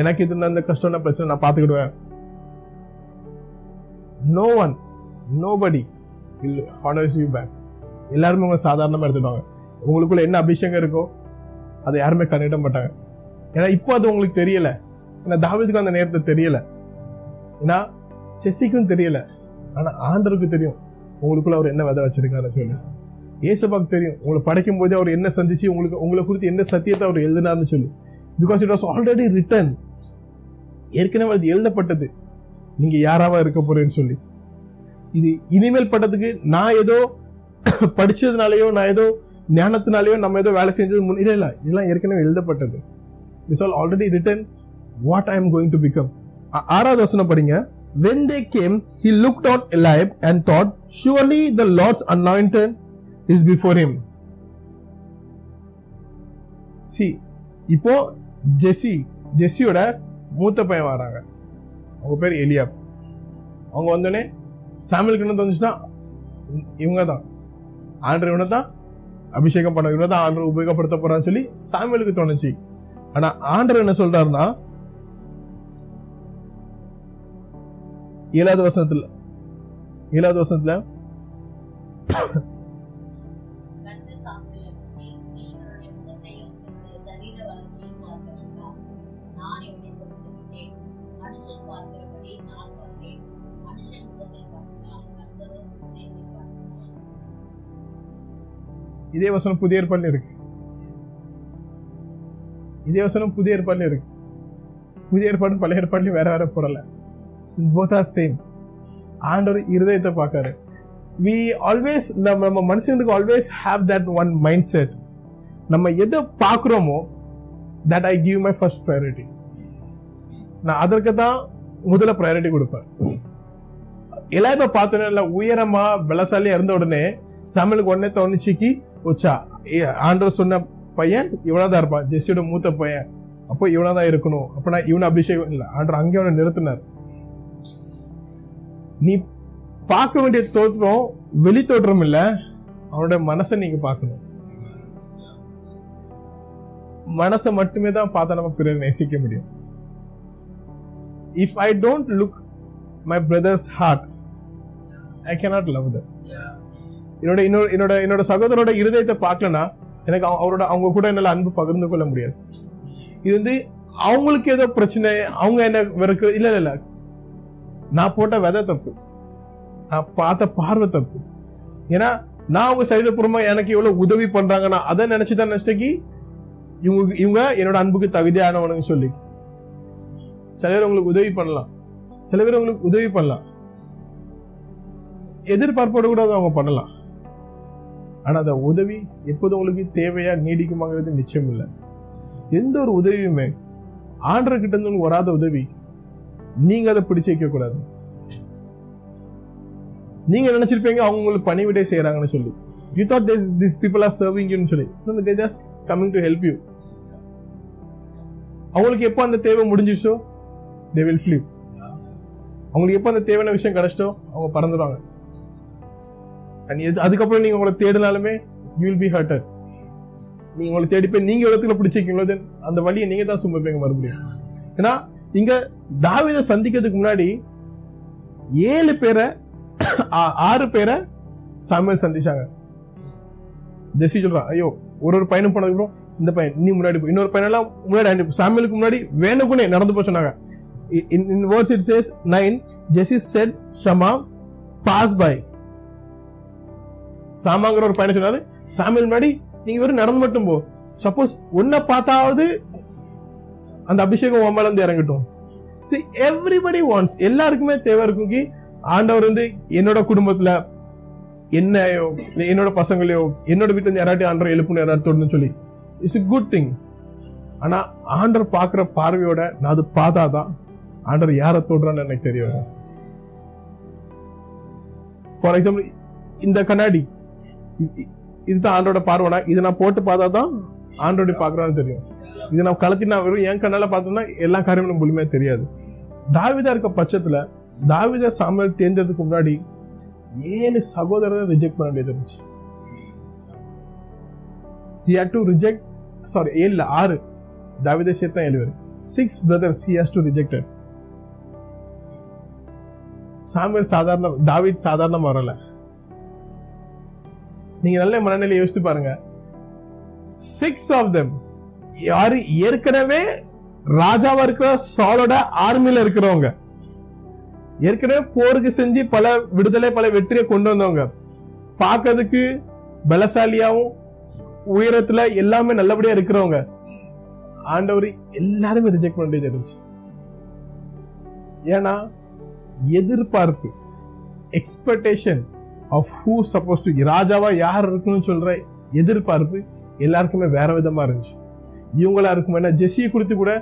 எனக்கு இது இந்த கஷ்டம்னா பிரச்சனை நான் பார்த்துக்கிடுவேன். No one nobody will honours you back எல்லாருமே உங்களை சாதாரணமாக எடுத்துடுவாங்க உங்களுக்குள்ள என்ன அபிஷேகம் இருக்கோ அதை யாருமே கண்டிட மாட்டாங்க. ஏன்னா இப்போ அது உங்களுக்கு தெரியல. ஏன்னா தாவீதுக்கு அந்த நேரத்தை தெரியல. ஏன்னா செஸ்ஸிக்கும் தெரியல. ஆனால் ஆண்டருக்கு தெரியும். உங்களுக்குள்ள அவர் என்ன விதை வச்சிருக்காருன்னு சொல்லி. ஏசபாக்கு தெரியும். உங்களை படைக்கும் போதே அவர் என்ன சந்திச்சு உங்களுக்கு உங்களை குறித்து என்ன சத்தியத்தை அவர் எழுதினார்னு சொல்லி. Because it was already written ஏற்கனவே அது எழுதப்பட்டது. நீங்க யாராவா இருக்க போறேன்னு சொல்லி. இது இனிமேல் பட்டதுக்கு நான் ஏதோ படிச்சதுனாலயோ நான் ஏதோ ஞானத்தினாலேயோ நம்ம ஏதோ வேலை செஞ்சது முன் இல்லை இல்லை இதெல்லாம் ஏற்கனவே எழுதப்பட்டது. It's all already written what I am going to become ஆறாவது வசனம் படிங்க. When they came he look down Eliab and thought surely the lord's anointed is before him see இப்போ ஜெஸ்ஸி ஜெஸ்ஸியோட மூத்த பையன் வராங்க. அவங்க பேர் எலியாப். அவங்க வந்தோடனே சாமியலுக்கு என்ன தந்துச்சுன்னா இவங்க தான் ஆண்டர் இவனை தான் அபிஷேகம் பண்ண இவனை தான் ஆண்டர் உபயோகப்படுத்த போறான்னு சொல்லி சாமியலுக்கு தோணுச்சு. ஆனா ஆண்டர் என்ன சொல்றாருன்னா ஏழாவது வசனத்துல ஏழாவது வசனத்துல இதே வசனம் புதிய ஏற்பாடுல இருக்கு. இதே வசனம் புதிய ஏற்பாடுல இருக்கு. புதிய ஏற்பாடு பழைய ஏற்பாடுலயும் வேற வேற போடல. இஸ் போத் ஆர் சேம் ஆண்டவர் இருதயத்தை பார்க்காரு. வி ஆல்வேஸ் நம்ம நம்ம மனுஷங்களுக்கு always have that one mindset நம்ம எதை பார்க்குறோமோ that I give my first priority நான் அதற்கு தான் முதல்ல ப்ரையாரிட்டி கொடுப்பேன். எல்லாருமே பார்த்தோன்னே இல்லை உயரமா பலசாலியா இருந்த உடனே சாமியலுக்கு உடனே தோணுச்சுக்கு உச்சா ஆண்டர் சொன்ன பையன் இவனாதான் இருப்பான் ஜெஸ்ஸியோட மூத்த பையன். அப்போ இவனாதான் இருக்கணும். அப்பனா இவனை அபிஷேகம் இல்லை ஆண்டர் அங்கே அவனை நிறுத்தினார். நீ பார்க்க வேண்டிய தோற்றம் வெளி தோற்றம் இல்ல. அவனோட மனசை நீங்க பார்க்கணும். மனசை மட்டுமே தான் பார்த்தா நம்ம பிறர் நேசிக்க முடியும். If I don't look my brother's heart I cannot love that என்னோட இன்னொரு என்னோட என்னோட சகோதரோட இருதயத்தை பார்க்கலனா எனக்கு அவ- அவரோட அவங்க கூட என்னால அன்பு பகிர்ந்து கொள்ள முடியாது. இது வந்து அவங்களுக்கு ஏதோ பிரச்சனை அவங்க என்ன வெறுக்க இல்ல இல்ல நான் போட்ட விதை தப்பு. நான் பார்த்த பார்வை தப்பு. ஏன்னா நான் அவங்க சரீரபூர்வமா எனக்கு எவ்வளவு உதவி பண்றாங்கன்னா அதை நினைச்சுதான் நினச்சிட்டேக்கி இவங்க இவங்க என்னோட அன்புக்கு தகுதியானவனுங்க சொல்லி. சில பேர் உங்களுக்கு உதவி பண்ணலாம். சில பேர் உங்களுக்கு உதவி பண்ணலாம். எதிர்பார்ப்போடு கூட அதை அவங்க பண்ணலாம். ஆனா அந்த உதவி எப்போதும் உங்களுக்கு தேவையா நீடிக்குமாங்கிறது நிச்சயம் இல்லை. எந்த ஒரு உதவியுமே ஆண்டர்கிட்ட இருந்து வராத உதவி நீங்க அதை பிடிச்சு வைக்க கூடாது. நீங்க நினைச்சிருப்பீங்க? அவங்க உங்களுக்கு பணிவிடை செய்யறாங்கன்னு சொல்லி. You thought this this people are serving யூன்னு சொல்லி. They just coming to help you அவங்களுக்கு எப்போ அந்த தேவை முடிஞ்சிச்சோ தே வில் ஃபிளீவ் அவங்களுக்கு எப்போ அந்த தேவையான விஷயம் கிடைச்சிட்டோ அவங்க பறந்துடுவாங்க அண்ட் எது அதுக்கப்புறம் நீங்கள் உங்களை தேடினாலுமே யூ வில் பி ஹர்டட் நீங்கள் உங்களை தேடி போய் நீங்கள் இடத்துல பிடிச்சிருக்கீங்களோ தென் அந்த வழியை நீங்கள் தான் சுமப்பீங்க மறுபடியும். ஏன்னா இங்கே தாவிதை சந்திக்கிறதுக்கு முன்னாடி ஏழு பேரை ஆ- ஆறு பேரை சாமியல் சந்திச்சாங்க. ஜெஸ்ஸி சொல்கிறான் ஐயோ ஒரு ஒரு பையனும் போனதுக்கப்புறம் இந்த பையன் நீ முன்னாடி போய் இன்னொரு பையனெல்லாம் முன்னாடி அனுப்பி சாமுவேலுக்கு முன்னாடி வேணுக்குனே நடந்து போய் சொன்னாங்க. In in words it says nine Jesse said Shammah pass by சாமாங்கிற ஒரு பையனை சொன்னாரு. சாமியல் முன்னாடி நீங்க வெறும் நடந்து மட்டும் போ. சப்போஸ் உன்னை பார்த்தாவது அந்த அபிஷேகம் உன் மேலேருந்து இறங்கட்டும். சரி எவ்ரிபடி வாண்ட்ஸ் எல்லாருக்குமே தேவை இருக்கும் கி ஆண்டவர் வந்து என்னோட குடும்பத்துல என்னையோ என்னோட பசங்களையோ என்னோட வீட்டுல இருந்து யாராட்டி ஆண்டவர் எழுப்புன்னு யாராவது சொல்லி இட்ஸ் a குட் திங் ஆனா ஆண்டவர் பாக்குற பார்வையோட நான் அது பார்த்தாதான் ஆண்டவர் யாரை தொடுறான்னு எனக்கு தெரிய வரும். ஃபார் எக்ஸாம்பிள் இந்த கண்ணாடி இதுதான் ஆண்டோட பார்வைனா இதை நான் போட்டு பார்த்தா தான் ஆண்டோட பார்க்கறான்னு தெரியும். இது நான் கலத்தினா நான் வெறும் என் கண்ணால பார்த்தோம்னா எல்லா காரியமும் முழுமையாக தெரியாது. தாவிதா இருக்க பட்சத்துல தாவித சாமியல் தேர்ந்ததுக்கு முன்னாடி ஏழு சகோதரரை ரிஜெக்ட் பண்ண வேண்டியது இருந்துச்சு. ஹி டு ரிஜெக்ட் சாரி ஏழு ஆறு. தாவிதை சேர்த்தா ஏழு பேர் six brothers he has to reject. சாமியல் சாதாரண தாவித் சாதாரண வரல. நீங்க நல்ல மனநிலை யோசித்து பாருங்க. சிக்ஸ் ஆஃப் தெம் யாரு ஏற்கனவே ராஜாவா இருக்கிற சாலோட ஆர்மியில இருக்கிறவங்க. ஏற்கனவே போருக்கு செஞ்சு பல விடுதலை பல வெற்றியை கொண்டு வந்தவங்க. பார்க்கறதுக்கு பலசாலியாவும் உயரத்துல எல்லாமே நல்லபடியா இருக்கிறவங்க. ஆண்டவர் எல்லாருமே ரிஜெக்ட் பண்ண வேண்டியது இருந்துச்சு. ஏன்னா எதிர்பார்ப்பு expectation of who suppose to ராஜாவா யார் இருக்கணும்னு சொல்ற எதிர்பார்ப்பு எல்லாருக்குமே வேற விதமா இருந்துச்சு. இவங்களா இருக்குமா ஏன்னா ஜெஸ்ஸியை குறித்து கூட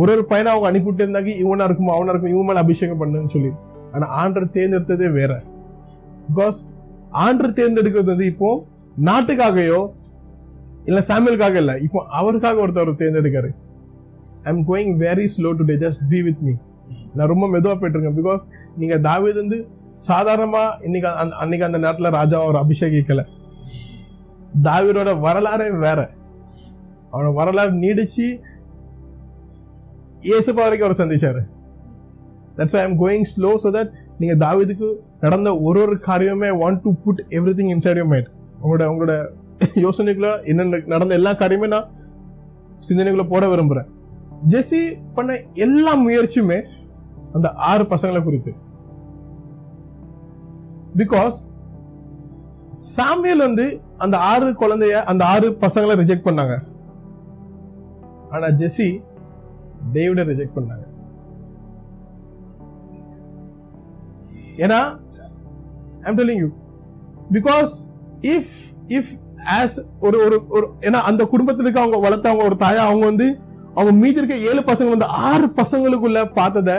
ஒரு ஒரு பையனை அவங்க அனுப்பிவிட்டு இருந்தாங்க இவனா இருக்குமா அவனா இருக்கும் இவன் மேல அபிஷேகம் பண்ணுன்னு சொல்லி. ஆனா ஆண்டர் தேர்ந்தெடுத்ததே வேற. பிகாஸ் ஆண்டர் தேர்ந்தெடுக்கிறது வந்து இப்போ நாட்டுக்காகயோ இல்ல சாமியலுக்காக இல்ல இப்போ அவருக்காக ஒருத்தர் தேர்ந்தெடுக்காரு. I am going very slow today just be with me நான் ரொம்ப மெதுவாக போயிட்டு இருக்கேன். பிகாஸ் நீங்க தாவீது வந்து சாதாரணமா இன்னைக்கு அன்னைக்கு அந்த நேரத்துல ராஜா அவர் அபிஷேகிக்கல. தாவீதோட வரலாறே வேற. அவனோட வரலாறு நீடிச்சு இயேசுப்பா வரைக்கும் அவர் சந்திச்சாரு. That's I am going slow so that நீங்க தாவிதுக்கு நடந்த ஒரு ஒரு காரியமே want to put everything inside you mind உங்களோட உங்களோட யோசனைக்குள்ள என்ன நடந்த எல்லா காரியமே நான் சிந்தனைக்குள்ள போட விரும்புறேன். ஜெஸ்ஸி பண்ண எல்லா முயற்சியுமே அந்த ஆறு பசங்களை குறித்து. பிகாஸ் சாமியல் வந்து அந்த ஆறு குழந்தைய அந்த ஆறு பசங்களை ரிஜெக்ட் பண்ணாங்க. ஆனா ஜெஸ்ஸி டேவிட ரிஜெக்ட் பண்ணாங்க. ஏன்னா I'm telling you because if if as ஒரு ஒரு ஒரு ஏன்னா அந்த குடும்பத்திற்கு இருக்க அவங்க வளர்த்தவங்க ஒரு தாயா அவங்க வந்து அவங்க மீதி இருக்க ஏழு பசங்க வந்து ஆறு பசங்களுக்குள்ள பார்த்தத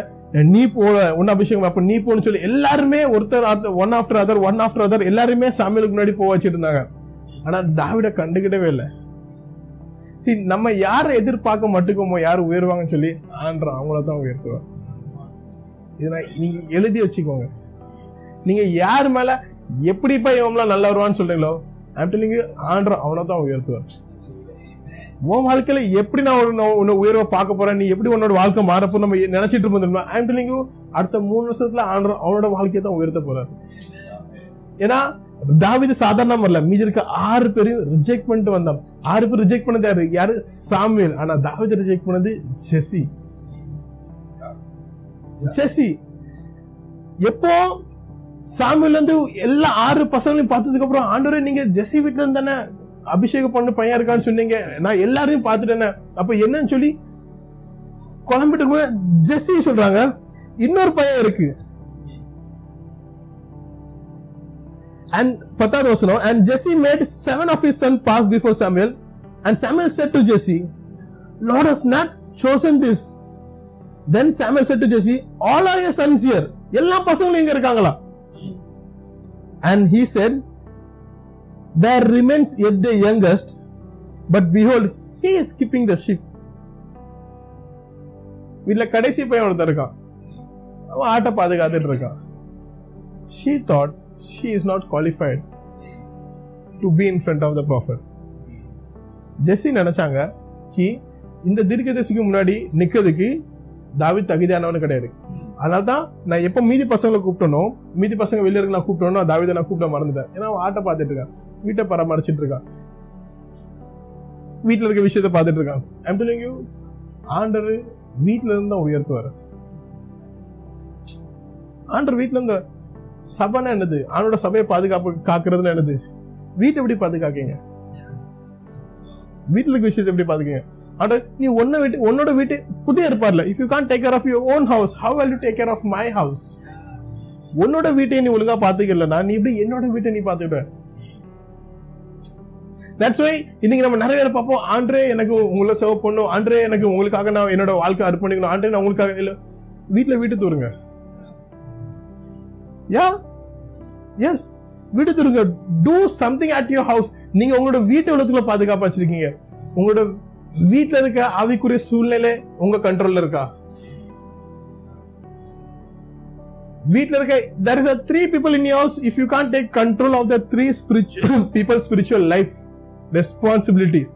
நீ போல உன்ன அபிஷேகம் அப்ப நீ போன்னு சொல்லி எல்லாருமே ஒருத்தர் one after other one after other எல்லாருமே சாமியலுக்கு முன்னாடி போக வச்சிட்டு இருந்தாங்க ஆனா தாவிட கண்டுக்கிட்டவே இல்லை. சரி நம்ம யாரை எதிர்பார்க்க மட்டுக்குமோ யார் உயர்வாங்கன்னு சொல்லி ஆன்ற அவங்கள தான் உயர்த்துவார். இதை நீங்க எழுதி வச்சுக்கோங்க. நீங்க யார் மேல எப்படிப்பா இவங்களாம் நல்லா வருவான்னு சொல்றீங்களோ ஐம் ஆண்டர் அவனை தான் உயர்த்துவார். உன் வாழ்க்கையில எப்படி நான் உன்னை உயர்வை பார்க்க போறேன்? நீ எப்படி உன்னோட வாழ்க்கை மாறப்போ நம்ம நினைச்சிட்டு இருப்போம் ஐம் டெல்லிங் அடுத்த மூணு வருஷத்துல ஆண்டர் அவனோட வாழ்க்கையை தான் உயர்த்த போறாரு. ஏன்னா தாவிது சாதாரண வரல. மீதி இருக்க ஆறு பேரையும் ரிஜெக்ட் பண்ணிட்டு வந்தான். ஆறு பேர் ரிஜெக்ட் பண்ணது யாரு? யாரு? சாமியல் ஆனா தாவித ரிஜெக்ட் பண்ணது ஜெசி. ஜெசி. எப்போ? சாமியல் வந்து எல்லா ஆறு பசங்களையும் பார்த்ததுக்கு அப்புறம் ஆண்டவரே நீங்க ஜெசி வீட்டுல இருந்து தானே அபிஷேகம் பண்ண பையன் இருக்கான்னு சொன்னீங்க நான் எல்லாரையும் பார்த்துட்டேனே அப்ப என்னன்னு சொல்லி குழம்பிட்டு ஜெஸ்ஸி சொல்றாங்க இன்னொரு பையன் இருக்கு அண்ட் பத்தாவது வசனம் and Jesse made seven of his son pass before Samuel and Samuel said to Jesse lord has not chosen this then Samuel said to Jesse all are your sons எல்லா பசங்களும் இங்க இருக்காங்களா and he said There remains yet the youngest but behold, he is keeping the sheep வீட்டில் கடைசி பையன் ஒருத்தர் இருக்கான் அவன் ஆட்டை பாதுகாத்துட்டு இருக்கான் she thought she is not qualified to be in front of the prophet Jesse நினச்சாங்க கி இந்த தீர்க்க தீர்க்கதரிசிக்கு முன்னாடி நிற்கிறதுக்கு தாவி தகுதியானவனு கிடையாது அதனால தான் நான் எப்போ மீதி பசங்களை கூப்பிட்டனோ மீதி பசங்க வெளியே இருக்க நான் கூப்பிட்டனோ தாவிதை நான் கூப்பிட மறந்துட்டேன். ஏன்னா அவன் ஆட்டை பார்த்துட்டு இருக்கான். வீட்டை பராமரிச்சுட்டு இருக்கான். வீட்டில் இருக்க விஷயத்த பார்த்துட்டு இருக்கான். ஐம் டெலிங் யூ ஆண்டர் வீட்டில இருந்து தான் உயர்த்துவார். ஆண்டர் வீட்டில இருந்து சபைன்னா என்னது? ஆணோட சபையை பாதுகாப்பு காக்குறதுன்னு என்னது? வீட்டை எப்படி பாதுகாக்கீங்க? வீட்டில் இருக்க விஷயத்தை எப்படி பாதுகாங்க அட நீ ஒன்ன வீட்டு உன்னோட வீட்டு புதிய இருப்பார்ல if you can take care of your own house how will you take care of my house உன்னோட வீட்டை நீ ஒழுங்கா பாத்துக்கலனா நீ இப்படி என்னோட வீட்டை நீ பாத்துக்கிட்ட தட்ஸ் வை இன்னைக்கு நம்ம நிறைய பேர் பார்ப்போம். ஆண்ட்ரே எனக்கு உங்களை சேவ் பண்ணும் ஆண்ட்ரே எனக்கு உங்களுக்காக நான் என்னோட வாழ்க்கை அர்ப்பணிக்கணும். ஆண்ட்ரே நான் உங்களுக்காக இல்ல. வீட்டுல வீட்டு தூருங்க. யா எஸ் வீட்டு தூருங்க. Do something at your house நீங்க உங்களோட வீட்டு உலகத்துல பாதுகாப்பா வச்சிருக்கீங்க. உங்களோட வீட்டில் இருக்க ஆவிக்குரிய சூழ்நிலை உங்க கண்ட்ரோல்ல இருக்கா? வீட்டில் இருக்க there is three three in in your if you can take control of the three spiritual people spiritual life responsibilities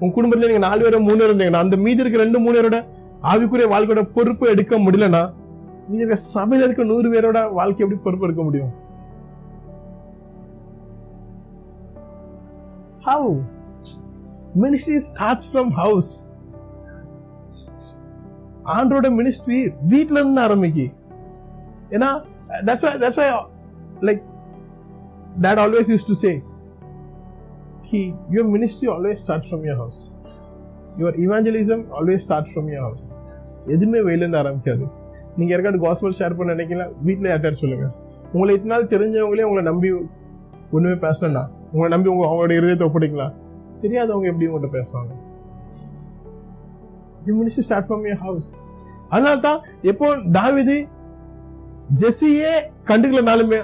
உங்க குடும்பத்தில் நீங்க நாலு பேரும் மூணு பேர் இருந்தீங்கன்னா அந்த மீதி இருக்க ரெண்டு மூணு பேரோட ஆவிக்குரிய வாழ்க்கையோட பொறுப்பு எடுக்க முடியலன்னா மீதி இருக்க சபையில் இருக்க நூறு பேரோட வாழ்க்கை எப்படி பொறுப்பு எடுக்க முடியும்? How ministry start from house ஆண்டோட மினிஸ்ட்ரி வீட்ல இருந்து ஆரம்பிக்கு. ஏன்னா that's that's that's why like dad always used to say he your ministry always your from your house. Your evangelism always starts from எதுவுமே வெளியிலேருந்து ஆரம்பிக்காது. நீங்க யாருக்காவது காஸ்பல் ஷேர் பண்ண நினைக்கலாம் வீட்டில் யார்ட்டாரு சொல்லுங்க. உங்களை இத்தனை நாள் தெரிஞ்சவங்களே உங்களை நம்பி ஒண்ணுமே பேசலண்ணா உங்களை நம்பி உங்கள் அவங்களோட இருதயத்தை ஒப்படைக்கலாம். தெரியாதவங்க எப்படி உங்கள்கிட்ட பேசுவாங்க? You ministry start from your house அதனால தான் எப்போ தாவிது ஜெஸ்ஸியே கண்டுக்கலனாலுமே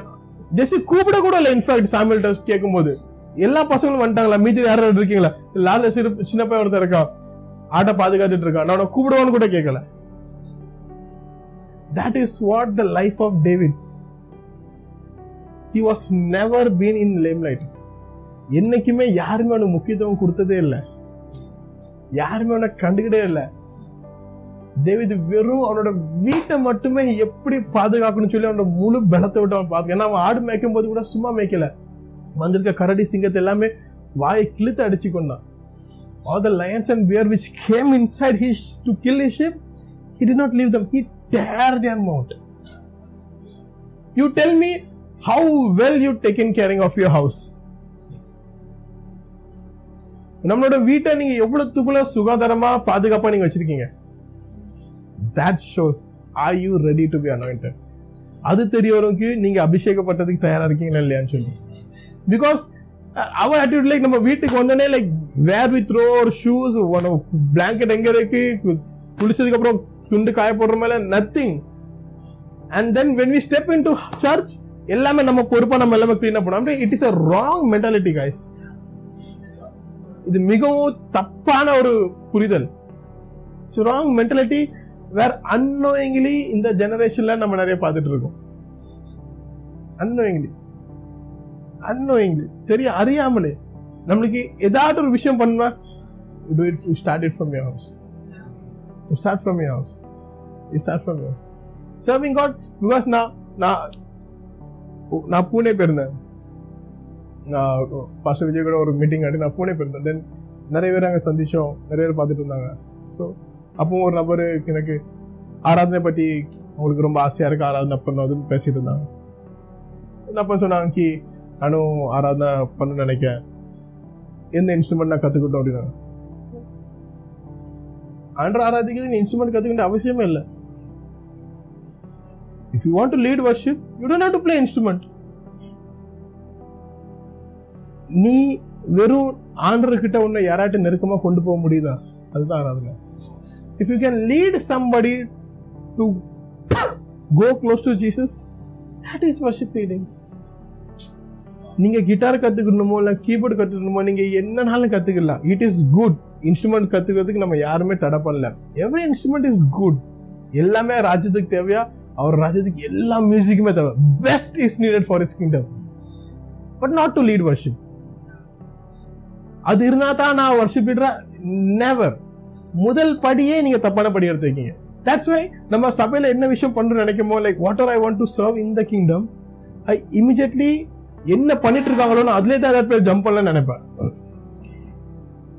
ஜெஸ்ஸி கூப்பிட கூட இல்லை இன்ஃபேக்ட் சாமியல் கேட்கும்போது. எல்லா பசங்களும் வந்துட்டாங்களா? மீதி யாரும் இருக்கீங்களா? லால சிறு சின்ன பையன் ஒருத்தர் இருக்கான். ஆட்டை பாதுகாத்துட்டு இருக்கான். நான் கூப்பிடுவான்னு கூட கேட்கல. That is what the life of David he was never been in limelight என்னைக்குமே யாருமே அவனுக்கு முக்கியத்துவம் கொடுத்ததே இல்லை. யாருமே அவனை கண்டுக்கிட்டே இல்லை. தேவிது வெறும் அவனோட வீட்டை மட்டுமே எப்படி பாதுகாக்கணும்னு சொல்லி அவனோட முழு பலத்தை விட்டு அவன் பார்த்து ஏன்னா அவன் ஆடு மேய்க்கும் போது கூட சும்மா மேய்க்கல. வந்திருக்க கரடி சிங்கத்தை எல்லாமே வாயை கிழித்து அடிச்சு கொண்டான். All the lions and bear which came inside his to kill his sheep he did not leave them he tear their mouth you tell me how well you taken caring of your house நம்மளோட வீட்டை நீங்க எவ்வளவுக்குள்ள சுகாதாரமா பாதுகாப்பா நீங்க வச்சிருக்கீங்க? That shows are you ready to be anointed அது தெரியவருக்கு நீங்க அபிஷேகப்பட்டதுக்கு தயாரா இருக்கீங்களா இல்லையான்னு சொல்லி பிகாஸ் அவர் ஆட்டிடியூட் லைக் நம்ம வீட்டுக்கு வந்தோடனே like where with throw shoes blanket எங்க இருக்கு? குளிச்சதுக்கு அப்புறம் சுண்டு காய போடுற மேல nothing and then when we step into church எல்லாமே நம்ம பொறுப்பா நம்ம எல்லாமே கிளீன் பண்ணோம். It is a wrong mentality guys இது மிகவும் தப்பான ஒரு புரிதல். It's wrong mentality where annoyingly இந்த ஜெனரேஷன்ல நம்ம நிறைய பார்த்துட்டு இருக்கோம் அன்னோயிங்லி அன்னோயிங்லி தெரிய அறியாமலே. நம்மளுக்கு ஏதாவது ஒரு விஷயம் பண்ணா do it start it from from house start you start house your house. You start from your house. நான் நான் நான் பூனே போயிருந்தேன் பாஸ்டர் விஜய் கூட ஒரு மீட்டிங் ஆடி நான் பூனே போயிருந்தேன். தென் நிறைய பேர் அங்கே சந்தித்தோம் நிறைய பேர் பார்த்துட்டு இருந்தாங்க. ஸோ அப்போ ஒரு நபர் எனக்கு ஆராதனை பற்றி அவங்களுக்கு ரொம்ப ஆசையாக இருக்குது ஆராதனை பண்ணதுன்னு பேசிட்டு இருந்தாங்க. என்ன பண்ண சொன்னாங்க? கி நானும் ஆராதனை பண்ண நினைக்கிறேன். எந்த இன்ஸ்ட்ருமெண்ட் நான் கற்றுக்கிட்டோம் அப்படின்னா ஆண்டர் ஆராதிக்கிறது நீ இன்ஸ்ட்ருமெண்ட் கற்றுக்கிட்ட அவசியமே இல்லை. If you want to lead worship you don't have to play instrument நீ வெறும் ஆண்டர்கிட்ட உன்னை யாராட்டும் நெருக்கமாக கொண்டு போக முடியுதா? அதுதான் ஆராதனை. If you can lead somebody to go close to Jesus that is worship leading நீங்கள் கிட்டார் கற்றுக்கணுமோ இல்லை கீபோர்டு கற்றுக்கணுமோ நீங்கள் என்னனாலும் கற்றுக்கலாம் இட் இஸ் குட் இன்ஸ்ட்ருமெண்ட் கற்றுக்கிறதுக்கு நம்ம யாருமே தடை பண்ணல. எவ்ரி இன்ஸ்ட்ருமெண்ட் இஸ் குட் எல்லாமே ராஜ்யத்துக்கு தேவையா? அவர் ராஜ்யத்துக்கு எல்லா மியூசிக்குமே தேவை. Best is needed for is kingdom but not to lead worship அது இருந்தால் தான் நான் வர்ஷிப் நெவர் முதல் படியே நீங்க தப்பான படி எடுத்துருக்கீங்க. தட்ஸ் வை நம்ம சபையில் என்ன விஷயம் பண்றோம்னு நினைக்குமோ like what are I want to serve in the kingdom I immediately என்ன பண்ணிட்டு இருக்காங்களோன்னு அதுலேயே தான் ஏதாவது பேர் ஜம்ப் பண்ணலன்னு நினைப்பேன்.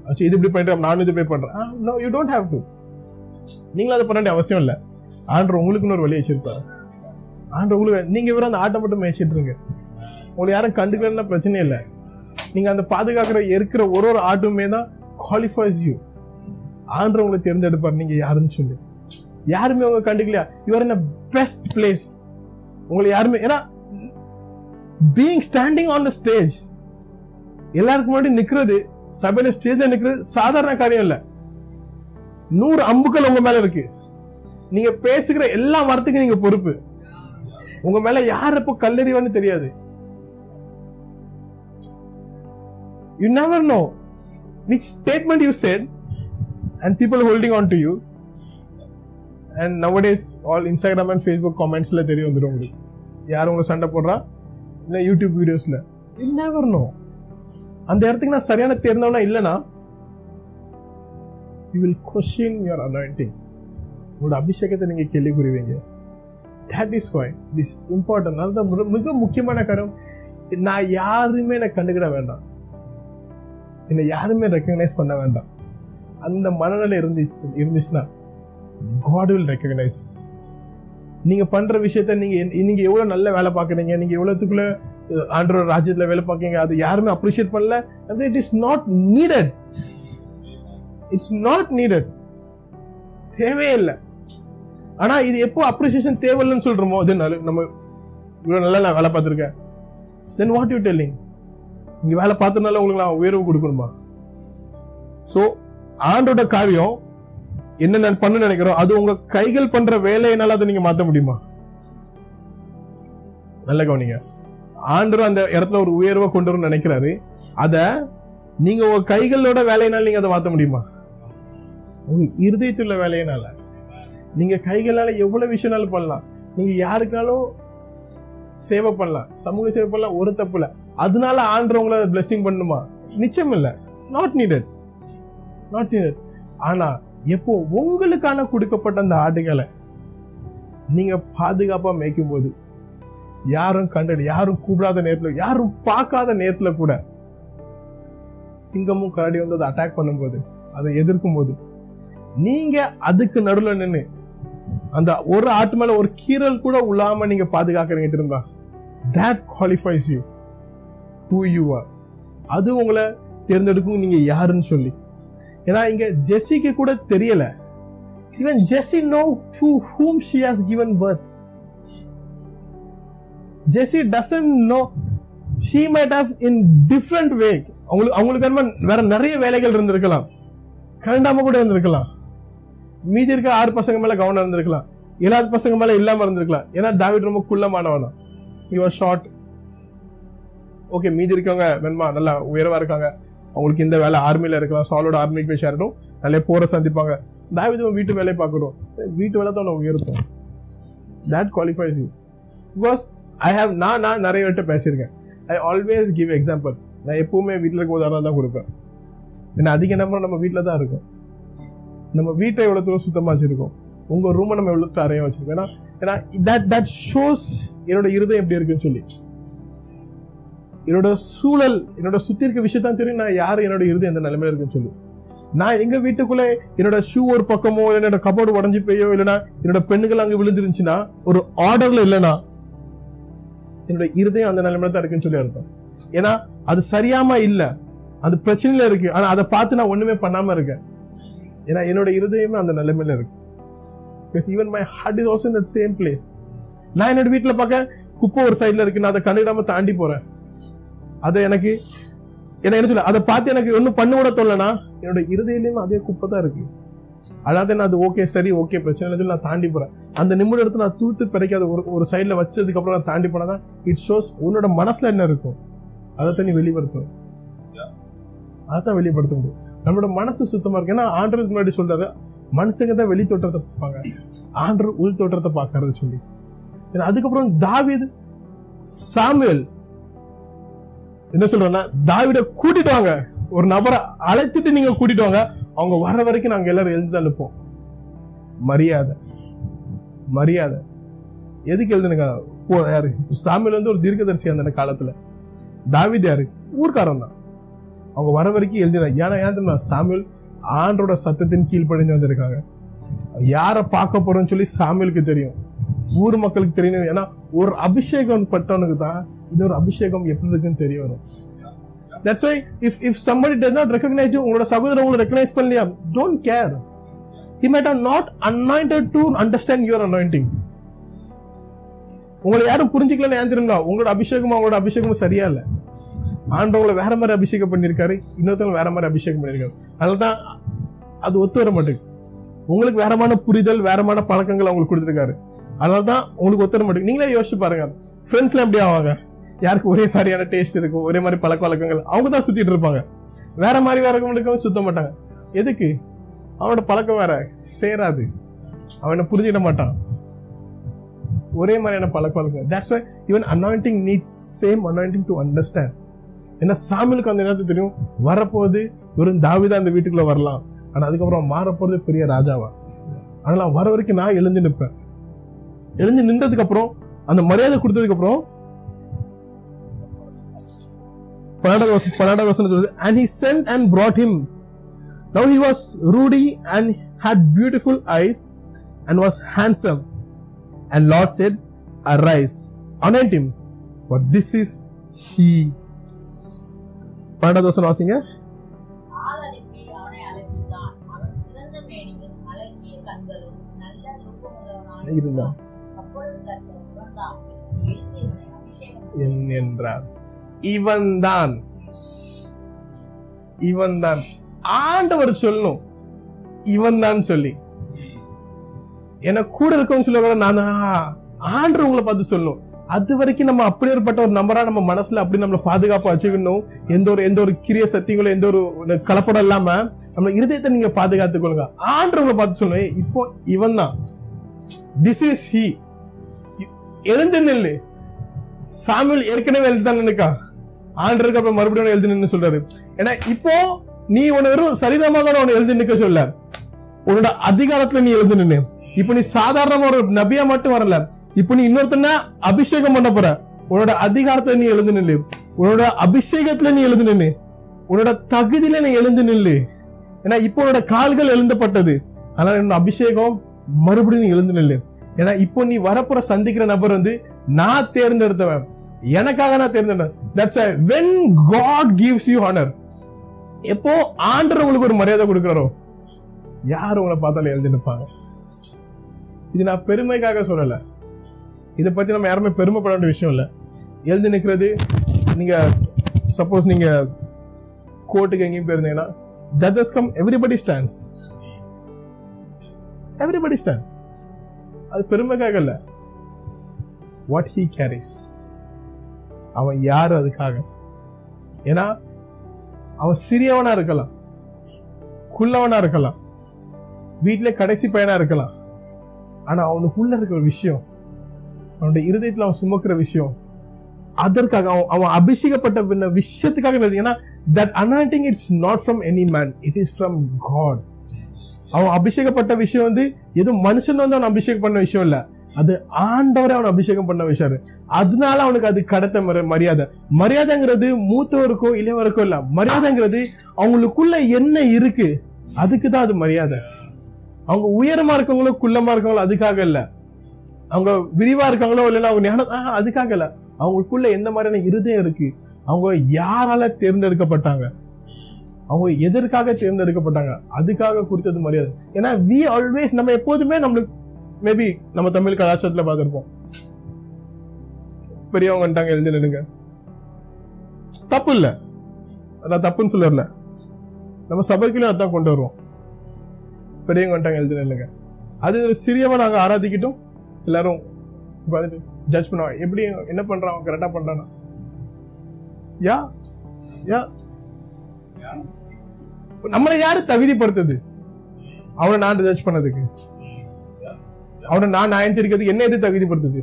ஆச்சு, இது இப்படி பண்ணிட்டு நானும் இது போய் பண்ணுறேன் no you don't have to நீங்களும் அதை பண்ண வேண்டிய அவசியம் இல்லை. ஆண்டர் உங்களுக்குன்னு ஒரு வழி வச்சிருப்பாரு. ஆண்டு உங்களுக்கு நீங்கள் இவரும் அந்த ஆட்டை மட்டும் மேய்ச்சிட்டு இருங்க. உங்களை யாரும் கண்டுக்கலன்னா பிரச்சனை இல்லை. நீங்க அந்த பாதுகாக்கிற இருக்கிற ஒரு ஒரு ஆட்டுமே தான் குவாலிஃபைஸ் யூ ஆண்டு உங்களை தேர்ந்தெடுப்பார். நீங்க யாருன்னு சொல்லி. யாருமே உங்க கண்டுக்கலையா? Your in a best place உங்களை யாருமே ஏன்னா being standing on the stage எல்லாருக்கும் முன்னாடி நிக்கிறது சபையில ஸ்டேஜில் நிக்கிறது சாதாரண காரியம் இல்ல. நூறு அம்புக்கள் உங்க மேல இருக்கு. நீங்க பேசுகிற எல்லா வார்த்தைக்கும் நீங்க பொறுப்பு. உங்க மேல யார் எப்போ கல்லெறிவான்னு தெரியாது. You never know which statement you said and people holding on to you and nowadays all Instagram and Facebook கமெண்ட்ஸில் தெரிய வந்துடும் உங்களுக்கு. யார் உங்களை சண்டை போடுறா? இல்லை யூடியூப் வீடியோஸில் யூ நெவர் நோ அந்த இடத்துக்கு நான் சரியான தேர்ந்தவனா இல்லைனா you will question your anointing உங்களோட அபிஷேகத்தை நீங்கள் கேள்வி புரிவீங்க that is why this important அதுதான் மிக- மிக முக்கியமான காரணம் நான் யாருமே என்னை கண்டுக்கிட வேண்டாம். என்னை யாருமே ரெக்கக்னைஸ் பண்ண வேண்டாம். அந்த மனநிலை இருந்துச்சு இருந்துச்சுன்னா காட் வில் ரெக்கக்னைஸ் நீங்கள் பண்ணுற விஷயத்த நீங்கள் நீங்கள் எவ்வளோ நல்ல வேலை பார்க்குறீங்க நீங்கள் எவ்வளோத்துக்குள்ளே ஆண்டோட ராஜ்யத்தில் வேலை பார்க்கீங்க அது யாருமே அப்ரிஷியேட் பண்ணல it is not needed it's not needed தேவையே இல்லை ஆனா இது எப்போ அப்ரிசியேஷன் தேவையில்லைன்னு சொல்றோமோ அது நல்ல நம்ம இவ்வளவு நல்லா நான் வேலை பார்த்துருக்கேன். தென் வாட் யூ டெல்லிங் நீங்க வேலை பார்த்தனால உங்களுக்கு நான் உயர்வு கொடுக்கணுமா? சோ ஆண்டோட காரியம் என்ன நான் பண்ண நினைக்கிறோம் அது உங்க கைகள் பண்ற வேலையினால அதை நீங்க மாத்த முடியுமா? நல்ல கவனிங்க. ஆண்டர் அந்த இடத்துல ஒரு உயர்வை கொண்டு வரணும்னு நினைக்கிறாரு. அத நீங்க உங்க கைகளோட வேலையினால நீங்க அதை மாத்த முடியுமா? உங்க இருதயத்துள்ள வேலையினால. நீங்க கைகளால எவ்வளவு விஷயம்னாலும் பண்ணலாம். நீங்க யாருக்குனாலும் சேவை பண்ணலாம். சமூக சேவை பண்ணலாம். ஒரு தப்பு அதனால ஆண்டவங்களை பிளெஸிங் பண்ணுமா? நிச்சயம் இல்லை நாட் நீடட் நாட் நீடட் ஆனா எப்போ உங்களுக்கான கொடுக்கப்பட்ட அந்த ஆடுகளை நீங்க பாதுகாப்பா மேய்க்கும் போது யாரும் கண்டடு யாரும் கூப்பிடாத நேரத்தில் யாரும் பார்க்காத நேரத்தில் கூட சிங்கமும் கரடி வந்து அதை அட்டாக் பண்ணும்போது அதை எதிர்க்கும் போது நீங்க அதுக்கு நடுவில் நின்று அந்த ஒரு ஆட்டு மேல ஒரு கீறல் கூட உள்ளாம நீங்க பாதுகாக்கிறீங்க திரும்ப that qualifies you who you are அது உங்களை தேர்ந்தெடுக்கும் நீங்க யாருன்னு சொல்லி. ஏன்னா இங்க ஜெஸ்ஸிக்கு கூட தெரியல. Even Jesse know who whom she has given birth Jesse doesn't know she might of in different way அவங்களுக்கு அவங்களுக்கு என்ன வேற நிறைய வேலைகள் இருந்திருக்கலாம். கரண்டாம கூட இருந்திருக்கலாம். மீதி இருக்க ஆறு பசங்க மேல கவனம் இருந்திருக்கலாம். ஏழாவது பசங்க மேல இல்லாம இருந்திருக்கலாம். ஏன்னா தாவிட் ரொம்ப குள்ளமானவனா. யுவர் ஷார்ட் ஓகே மீதி இருக்கவங்க வெண்மா நல்லா உயர்வாக இருக்காங்க. அவங்களுக்கு இந்த வேலை ஆர்மியில இருக்கலாம். சாலோட ஆர்மிக்கு போய் சேரட்டும். நல்லா போரை சந்திப்பாங்க. தாவித் வீட்டு வேலையை பார்க்கணும். வீட்டு வேலை தான் உயர்த்தும் that qualifies you because I have நான் நான் நிறைய பேர்கிட்ட பேசியிருக்கேன். ஐ ஆல்வேஸ் கிவ் எக்ஸாம்பிள் நான் எப்பவுமே வீட்டில் இருக்க உதாரணம் தான் கொடுப்பேன். ஏன்னா அதிக நம்பர் நம்ம வீட்டில் தான் இருக்கும். நம்ம வீட்டை எவ்வளோ தூரம் சுத்தமாக வச்சுருக்கோம்? உங்கள் ரூமை நம்ம எவ்வளோ அறையாக வச்சுருக்கோம்? ஏன்னா ஏன்னா தட் தட் ஷோஸ் என்னோட இருதயம் எப்படி இருக்குன்னு சொல்லி. என்னோட சூழல் என்னோட சுத்தி இருக்க விஷயத்தான் தெரியும். நான் யார் என்னோட இருதயம் எந்த நிலைமையில இருக்குன்னு சொல்லி. நான் எங்க வீட்டுக்குள்ள என்னோட ஷூ ஒரு பக்கமோ இல்லை என்னோட கபோர்டு உடஞ்சி போயோ இல்லைனா என்னோட பெண்ணுகள் அங்கே விழுந்துருந்துச்சுன்னா ஒரு ஆர்டர்ல இல்லைனா என்னோட இருதயம் அந்த நிலைமையில தான் இருக்குன்னு சொல்லி அர்த்தம். ஏன்னா அது சரியாம இல்ல. அது பிரச்சனையில இருக்கு. ஆனா அதை பார்த்து நான் ஒண்ணுமே பண்ணாம இருக்கேன். ஏன்னா என்னோட இருதயமே அந்த நிலைமையில இருக்கு. Because even my heart is also in the same place நான் என்னோட வீட்டில் பார்க்க குப்பை ஒரு சைடில் இருக்கு. நான் அதை கண்டுக்கிடாம தாண்டி போறேன். அதை எனக்கு என்ன என்ன சொல்ல அதை பார்த்து எனக்கு ஒன்றும் பண்ண கூட தோணலனா என்னோட இருதயிலையும் அதே குப்பை தான் இருக்கு. அதாவது நான் அது ஓகே சரி ஓகே பிரச்சனை இல்லை சொல்லி நான் தாண்டி போறேன். அந்த நிமிட எடுத்து நான் தூத்து பிடைக்காத ஒரு ஒரு சைடில் வச்சதுக்கப்புறம் நான் தாண்டி போனால் தான் இட் ஷோஸ் உன்னோட மனசில் என்ன இருக்கும் அதைத்தான் நீ வெளிப்படுத்தும் அதைத்தான் வெளிப்படுத்த முடியும். நம்மளோட மனசு சுத்தமாக இருக்கு. ஏன்னா ஆண்டருக்கு முன்னாடி சொல்றாரு மனுஷங்க தான் வெளி தோற்றத்தை பார்ப்பாங்க. ஆண்டர் உள் தோற்றத்தை பார்க்கறது சொல்லி. ஏன்னா அதுக்கப்புறம் தாவீது சாமுவேல் என்ன சொல்றேன்னா தாவிட கூட்டிட்டு வாங்க. ஒரு நபரை அழைத்துட்டு நீங்க கூட்டிட்டு வாங்க. அவங்க வர வரைக்கும் நாங்க எல்லாரும் எழுந்து தான் நிற்போம். மரியாதை. மரியாதை. எதுக்கு எழுதுனுங்க போ யாரு? சாமியில் வந்து ஒரு தீர்க்கதரிசி அந்த காலத்துல. தாவித் யாரு? ஊர்க்காரன் தான். அவங்க வர வரைக்கும் எழுதினா ஏன்னா ஏன் தெரியுமா? சாமியல் ஆண்டோட சத்தத்தின் கீழ் படிஞ்சு வந்திருக்காங்க. யாரை பார்க்க போறோம்னு சொல்லி சாமியலுக்கு தெரியும். ஊர் மக்களுக்கு தெரியணும் ஏன்னா ஒரு அபிஷேகம் பட்டவனுக்கு தான் இது ஒரு அபிஷேகம் எப்படி இருக்குன்னு தெரிய வரும் that's why if if somebody does not recognise உங்களோட சகோதரர் உங்களை ரெக்கனைஸ் பண்ணலையா don't care he made or not anointed to understand your anointing உங்களை யாரும் புரிஞ்சுக்கலன்னு ஏன் தெரியுங்களா உங்களோட அபிஷேகமும் அவங்களோட அபிஷேகமும் சரியா இல்லை ஆண்டவங்களை வேற மாதிரி அபிஷேகம் பண்ணியிருக்காரு இன்னொருத்தவங்க வேற மாதிரி அபிஷேகம் பண்ணியிருக்காரு அதனால தான் அது ஒத்து வர மாட்டேங்குது உங்களுக்கு வேறமான புரிதல் வேறமான பழக்கங்கள் அவங்களுக்கு கொடுத்துருக்காரு அதனால தான் உங்களுக்கு ஒத்து வர மாட்டேங்குது நீங்களே யோசிச்சு பாருங்க ஃப்ரெண்ட்ஸ்லாம் எப்படி ஆவாங்க யாருக்கு ஒரே மாதிரியான டேஸ்ட் இருக்கும் ஒரே மாதிரி பழக்க வழக்கங்கள். அவங்க தான் சுத்திட்டு இருப்பாங்க. வேற மாதிரி வேற இருக்கவங்க சுத்த மாட்டாங்க. எதுக்கு? அவனோட பழக்கம் வேற. சேராது. அவனை புரிஞ்சிட மாட்டான். ஒரே மாதிரியான பழக்க வழக்கம் that's why even anointing needs same anointing to understand ஏன்னா சாமிலுக்கு அந்த நேரத்துக்கு தெரியும் வரப்போது வெறும் தாவிதான் அந்த வீட்டுக்குள்ள வரலாம். ஆனா அதுக்கப்புறம் மாறப்போறது பெரிய ராஜாவா? ஆனால் வர வரைக்கும் நான் எழுந்து நிற்பேன். எழுந்து நின்றதுக்கு அப்புறம் அந்த மரியாதை கொடுத்ததுக்கு பன்னெண்டாவது வருஷம் பன்னெண்டாவது வருஷம் சொல்லுது and he sent and brought him. Now he was ruddy and had beautiful eyes and was handsome. And lord said arise anoint him for this is he. பன்னெண்டாவது வருஷம் வாசிங்க. இருந்தான். என்றார். இவன் தான் இவன் தான் ஆண்டவர் சொல்லணும். இவன் தான் சொல்லி. என கூட இருக்கவங்க சொல்ல கூட நானா ஆண்டு உங்களை பார்த்து சொல்லணும் அது வரைக்கும் நம்ம அப்படியேற்பட்ட ஒரு நம்பரா நம்ம மனசுல அப்படி நம்மள பாதுகாப்பா வச்சுக்கணும். எந்த ஒரு எந்த ஒரு கிரிய சக்திகளும் எந்த ஒரு கலப்படம் இல்லாம நம்ம இருதயத்தை நீங்க பாதுகாத்துக் கொள்ளுங்க. ஆண்டவங்களை பார்த்து சொல்லணும் இப்போ இவன் தான் திஸ் இஸ் ஹி எழுந்து நில்லு. சாமுவேல் ஏற்கனவே எழுதுதான் நினைக்கா? ஆண்டருக்கு அப்புறம் மறுபடியும் எழுதி நின்னு சொல்றாரு. ஏன்னா இப்போ நீ உன வெறும் சரீரமாக தான் எழுதி நிக்க சொல்ல உன்னோட அதிகாரத்துல நீ எழுந்து நின்னு. இப்போ நீ சாதாரணமா ஒரு நபியா மட்டும் வரல. இப்போ நீ இன்னொருத்தன அபிஷேகம் பண்ண போற. உன்னோட அதிகாரத்துல நீ எழுந்து நில்லு. உன்னோட அபிஷேகத்துல நீ எழுந்து நில்லு உன்னோட தகுதியில நீ எழுந்து நில்லு. ஏன்னா இப்போ உன்னோட கால்கள் எழுந்தப்பட்டது. அதனால என்னோட அபிஷேகம் மறுபடியும் நீ எழுந்து நில்லு. ஏன்னா இப்போ நீ வரப்புற சந்திக்கிற நபர் வந்து நான் தேர்ந்தெடுத்தவன். எனக்காக நான் தேர்ந்தெடுத்தேன் that's a when God gives you honour எப்போ ஆண்டர் உங்களுக்கு ஒரு மரியாதை கொடுக்குறாரோ யார் உங்களை பார்த்தாலும் எழுதி நிற்பாங்க இது நான் பெருமைக்காக சொல்லல. இதை பத்தி நம்ம யாருமே பெருமைப்பட வேண்டிய விஷயம் இல்லை. எழுதி நிற்கிறது நீங்க சப்போஸ் நீங்க கோர்ட்டுக்கு எங்கேயும் போயிருந்தீங்கன்னா judges come everybody stands everybody stands அது பெருமைக்காக இல்ல. வாட் ஹீ கேரிஸ் அவன் யாரு அதுக்காக? ஏன்னா அவன் சிறியவனா இருக்கலாம் குள்ளவனா இருக்கலாம் வீட்டிலே கடைசி பையனா இருக்கலாம். ஆனா அவனுக்குள்ள இருக்கிற விஷயம் அவனுடைய இருதயத்தில் அவன் சுமக்கிற விஷயம் அதற்காக அவன் அவன் அபிஷேகப்பட்ட பின்ன விஷயத்துக்காக ஏன்னா that anointing it's not from any man it is from God அவன் அபிஷேகப்பட்ட விஷயம் வந்து எதுவும் மனுஷன் வந்து அவன் அபிஷேகம் பண்ண விஷயம் இல்ல. அது ஆண்டவரை அவன் அபிஷேகம் பண்ண வச்சாரு. அதனால அவனுக்கு அது கடத்த மரியாதை. மரியாதைங்கிறது மூத்தவருக்கோ இளையவருக்கோ இல்ல. மரியாதைங்கிறது அவங்களுக்குள்ள என்ன இருக்கு அதுக்கு தான் அது மரியாதை. அவங்க உயரமா இருக்கவங்களோ குள்ளமா இருக்கவங்களோ அதுக்காக இல்ல. அவங்க விரிவா இருக்காங்களோ இல்லைன்னா அவங்க ஞானம் அதுக்காக இல்ல. அவங்களுக்குள்ள எந்த மாதிரியான இருதயம் இருக்கு அவங்க யாரால தேர்ந்தெடுக்கப்பட்டாங்க அவங்க எதற்காக தேர்ந்தெடுக்கப்பட்டாங்க அதுக்காக கொடுத்தது மரியாதை. ஏன்னா வி ஆல்வேஸ் நம்ம எப்போதுமே நம்மளுக்கு மேபி நம்ம தமிழ் கலாச்சாரத்துல பார்த்துருப்போம். பெரியவங்க வந்துட்டாங்க எழுதி நின்னுங்க தப்பு இல்ல. அதான் தப்புன்னு சொல்லல. நம்ம சபைக்குள்ளே அதான் கொண்டு வருவோம். பெரியவங்க வந்துட்டாங்க எழுதி நின்னுங்க அது ஒரு சிறியவன் நாங்க ஆராதிக்கிட்டோம். எல்லாரும் ஜட்ஜ் பண்ணுவாங்க. எப்படி என்ன பண்றான் கரெக்டா பண்றானா? யா யா. நம்மளை யாரு தகுதிப்படுத்துது? அவனை நான் ஜட்ஜ் பண்ணதுக்கு. அவனை நான் நியாயம் தெரிக்கிறது என்ன எது தகுதிப்படுத்துது?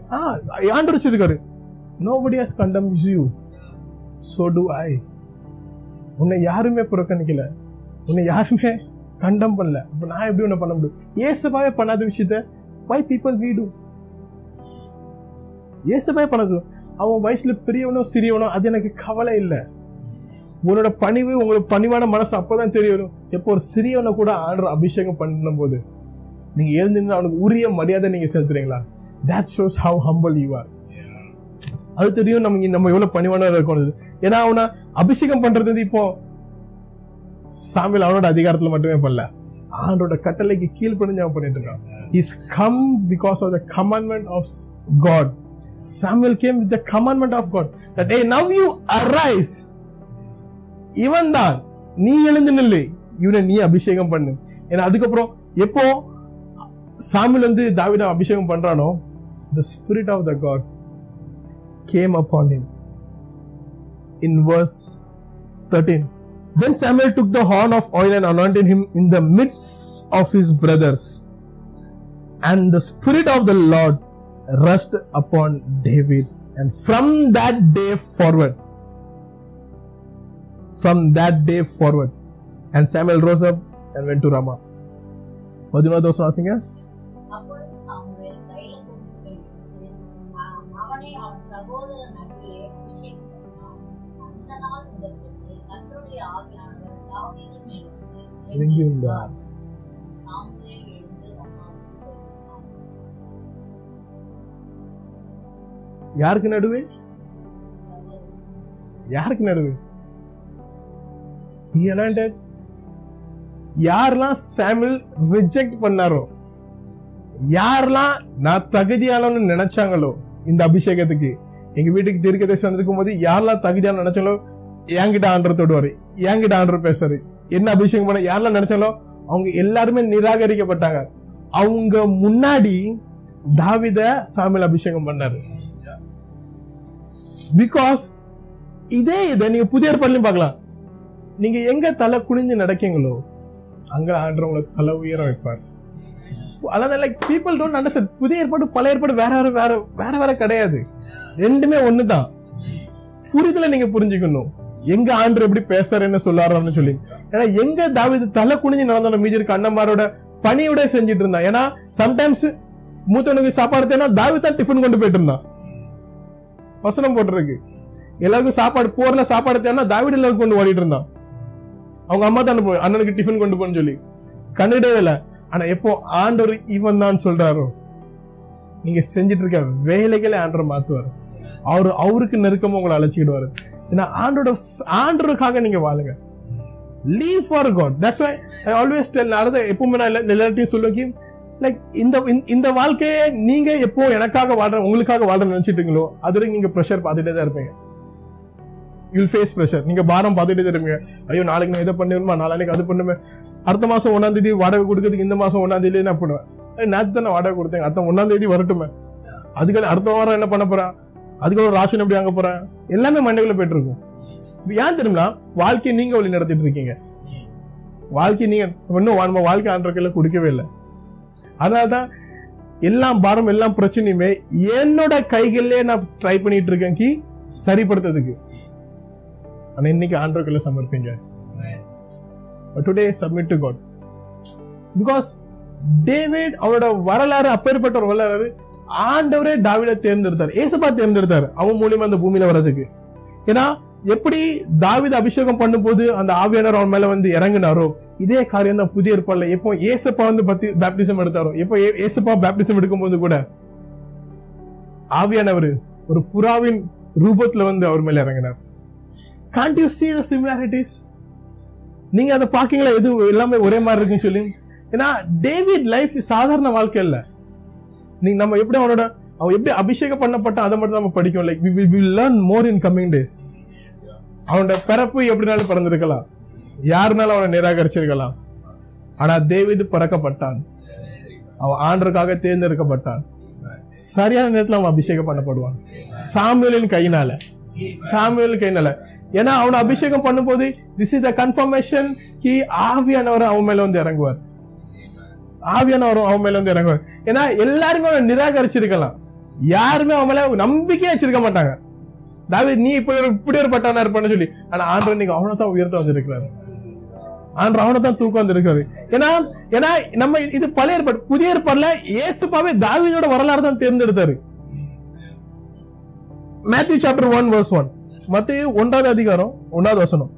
ஆண்டு வச்சிருக்காரு nobody has condemns you so to I உன்னை யாருமே புறக்கணிக்கல. உன்னை யாருமே கண்டம் பண்ணல. அப்ப நான் எப்படி உன்னை பண்ண முடியும்? ஏசபாவே பண்ணாத விஷயத்த வை பீப்புள் வீ டு ஏசபாவே பண்ணது அவன் வயசுல பெரியவனோ சிறியவனோ அது எனக்கு கவலை இல்லை. உன்னோட பணிவு உங்களோட பணிவான மனசு அப்பதான் தெரிய வரும். எப்போ ஒரு சிறியவனை கூட ஆர்டர் அபிஷேகம் பண்ணும் போது நீங்க எழுந்து அவனுக்கு உரிய மரியாதை நீங்க செலுத்துறீங்களா? That shows how humble you are அது தெரியும் நம்ம நம்ம எவ்வளவு பணிவான இருக்கணும் ஏன்னா அவனை அபிஷேகம் பண்றது வந்து இப்போ சாமியில் அவனோட அதிகாரத்துல மட்டுமே பண்ணல. ஆண்டோட கட்டளைக்கு கீழ்ப்படிஞ்சு அவன் பண்ணிட்டு இருக்கான். Is come because of the commandment of God Samuel came with the commandment of God that a now you arise இவன் தான் நீ எழுந்து நில்லு. இவனை நீ அபிஷேகம் பண்ணு. ஏன்னா அதுக்கப்புறம் எப்போ சாமியில் வந்து தாவிட அபிஷேகம் பண்றானோ the spirit of the God came upon him in verse 13 then samuel took the horn of oil and anointed him in the midst of his brothers and the spirit of the lord rushed upon david and from that day forward from that day forward and samuel rose up and went to ramah பதினோரு வருஷம் வாசிங்க வந்து இறங்கி வந்தார். Samuel எழுந்து ரமாவுக்கு போய்விட்டான். யாருக்கு நடுவே? யாருக்கு நடுவு? Anointed. யாரெல்லாம் சாமுel ரிஜெக்ட் பண்ணாரோ யாரெல்லாம் நான் தகுதியானவன்னு நினைச்சாங்களோ இந்த அபிஷேகத்துக்கு எங்க வீட்டுக்கு தீர்க்கதரிசி வந்திருக்கும் போது யாரெல்லாம் தகுதியான நினைச்சாங்களோ என்கிட்ட ஆண்டர் தொடுவாரு என்கிட்ட ஆண்டர் பேசுறாரு என்ன அபிஷேகம் பண்ண யாரெல்லாம் நினைச்சாலோ அவங்க எல்லாருமே நிராகரிக்கப்பட்டாங்க. அவங்க முன்னாடி தாவித சாமியில் அபிஷேகம் பண்ணாரு. பிகாஸ் இதே இதை நீங்க புதிய ஏற்பாடுலையும் பார்க்கலாம். நீங்க எங்க தலை குனிஞ்சு நடக்கீங்களோ அங்க ஆண்டு உங்களை தலை உயர வைப்பார். அதாவது லைக் பீப்புள் டோன்ட் அண்டர்ஸ்டாண்ட் புதிய ஏற்பாடு பழைய ஏற்பாடு வேற வேற வேற வேற வேற கிடையாது. ரெண்டுமே ஒண்ணுதான். புரிதலை நீங்க புரிஞ்சுக்கணும். எங்க ஆண்டு எப்படி பேசுறாருன்னு சொல்லாருன்னு சொல்லி. ஏன்னா எங்க தாவிது தலை குனிஞ்சு நடந்தோட மீதி இருக்க அண்ணன்மாரோட பணியோட செஞ்சுட்டு இருந்தான். ஏன்னா சம்டைம்ஸ் மூத்தவனுக்கு சாப்பாடு தேனா தாவித் தான் டிஃபன் கொண்டு போயிட்டு இருந்தான். வசனம் போட்டிருக்கு. எல்லாருக்கும் சாப்பாடு போர்ல சாப்பாடு தேனா தாவிட் எல்லாருக்கும் கொண்டு ஓடிட்டு இருந்தான். அவங்க அம்மா தான் அனுப்பு அண்ணனுக்கு டிஃபன் கொண்டு போன்னு சொல்லி. கண்டுடவே இல்லை. ஆனா எப்போ ஆண்டவர் இவன் தான் சொல்றாரோ நீங்க செஞ்சிட்டு இருக்க வேலைகளை ஆண்டவர் மாத்துவார். அவர் அவருக்கு நெருக்கமா உங்களை அழைச்சிக்கிடுவாரு. ஏன்னா ஆண்டோட ஆண்டருக்காக நீங்க வாழுங்க. Live for God that's why I always tell நான் எப்பவுமே நான் எல்லார்ட்டையும் சொல்லுவேன் லைக் இந்த இந்த- இந்த வாழ்க்கையை நீங்க எப்போ எனக்காக வாழ்ற உங்களுக்காக வாழ்ற நினைச்சிட்டீங்களோ அது வரைக்கும் நீங்க ப்ரெஷர் பார்த்துட்டே தான் இருப்பீங்க. யூல் ஃபேஸ் ப்ரெஷர் நீங்க பாரம் பார்த்துட்டே தான் இருப்பீங்க. ஐயோ நாளைக்கு நான் இதை பண்ணிடுமா நாளைக்கு அது பண்ணுவேன். அடுத்த மாசம் ஒன்றாம் தேதி வாடகை கொடுக்கறதுக்கு இந்த மாசம் ஒன்றாம் தேதி நான் பண்ணுவேன். நேற்று தானே தான் நான் வாடகை கொடுத்தேன். அடுத்த ஒன்றாம் தேதி வரட்டுமே. அதுக்கு அடுத்த வாரம் என்ன பண்ண போறேன் அதுக்கப்புறம் ராஷன் எப்படி வாங்க போறேன்? எல்லாமே மண்டைக்குள்ள போயிட்டு இருக்கும் இப்ப ஏன் தெரியுமா? வாழ்க்கையை நீங்க வழி நடத்திட்டு இருக்கீங்க. வாழ்க்கை நீங்க இன்னும் நம்ம வாழ்க்கை ஆண்டர்களை கொடுக்கவே இல்லை. அதனாலதான் எல்லாம் பாரம் எல்லாம் பிரச்சனையுமே என்னோட கைகளிலே நான் ட்ரை பண்ணிட்டு இருக்கேன் கி சரிப்படுத்துறதுக்கு. ஆனா இன்னைக்கு ஆண்டர்களை சமர்ப்பீங்க. Today submit to God because David அவனோட வரலாறு அப்பேற்பட்ட ஒரு வரலாறு ஆண்டவரே டாவிட தேர்ந்தெடுத்தார். ஏசப்பா தேர்ந்தெடுத்தார் அவன் மூலியமா அந்த பூமியில வர்றதுக்கு. ஏன்னா எப்படி தாவித அபிஷேகம் பண்ணும்போது அந்த ஆவியானவர் அவன் மேல வந்து இறங்குனாரோ இதே காரியம் தான் புதிய ஏற்பாடுல எப்போ ஏசப்பா வந்து பத்தி பேப்டிசம் எடுத்தாரோ எப்போ ஏசப்பா பேப்டிசம் எடுக்கும்போது கூட ஆவியானவர் ஒரு புறாவின் ரூபத்துல வந்து அவர் மேல இறங்கினார். Can't you see the similarities நீங்க அதை பாக்கீங்களா எது எல்லாமே ஒரே மாதிரி இருக்குன்னு சொல்லி? ஏன்னா டேவிட் லைஃப் சாதாரண வாழ்க்கை இல்லை. நீ நம்ம எப்படி அவனோட அவன் எப்படி அபிஷேகம் பண்ணப்பட்ட அதை மட்டும் நம்ம படிக்கும் like we will learn more in coming days அவனோட பிறப்பு எப்படினாலும் பிறந்திருக்கலாம். யாருனாலும் அவனை நிராகரிச்சிருக்கலாம். ஆனா டேவிட் பிறக்கப்பட்டான். அவன் ஆண்டருக்காக தேர்ந்தெடுக்கப்பட்டான். சரியான நேரத்தில் அவன் அபிஷேகம் பண்ணப்படுவான். சாமியலின் கையினால. சாமியல் கையினால. ஏன்னா அவனை அபிஷேகம் பண்ணும்போது திஸ் இஸ் த கன்ஃபர்மேஷன் கி ஆவியானவர் அவன் மேல வந்து இறங்குவார். ஆவியானவர் அவன் மேல வந்து இறங்குவார் ஏன்னா எல்லாருமே அவனை நிராகரிச்சிருக்கலாம். யாருமே அவன் மேல நம்பிக்கையே வச்சிருக்க மாட்டாங்க. தாவீது நீ இப்ப ஒரு இப்படி ஒரு பட்டானா இருப்பான்னு சொல்லி. ஆனா ஆண்டவர் நீங்க அவனை தான் உயர்த்த வந்திருக்கிறாரு. ஆண்டு அவனை தான் தூக்கம் வந்திருக்காரு. ஏன்னா ஏன்னா நம்ம இது பழைய ஏற்பாடு. புதிய ஏற்பாடுல இயேசுப்பாவே தாவீதோட வரலாறு தான் தேர்ந்தெடுத்தாரு. Matthew chapter one verse one மத்திய ஒன்றாவது அதிகாரம் ஒன்றாவது வசனம்.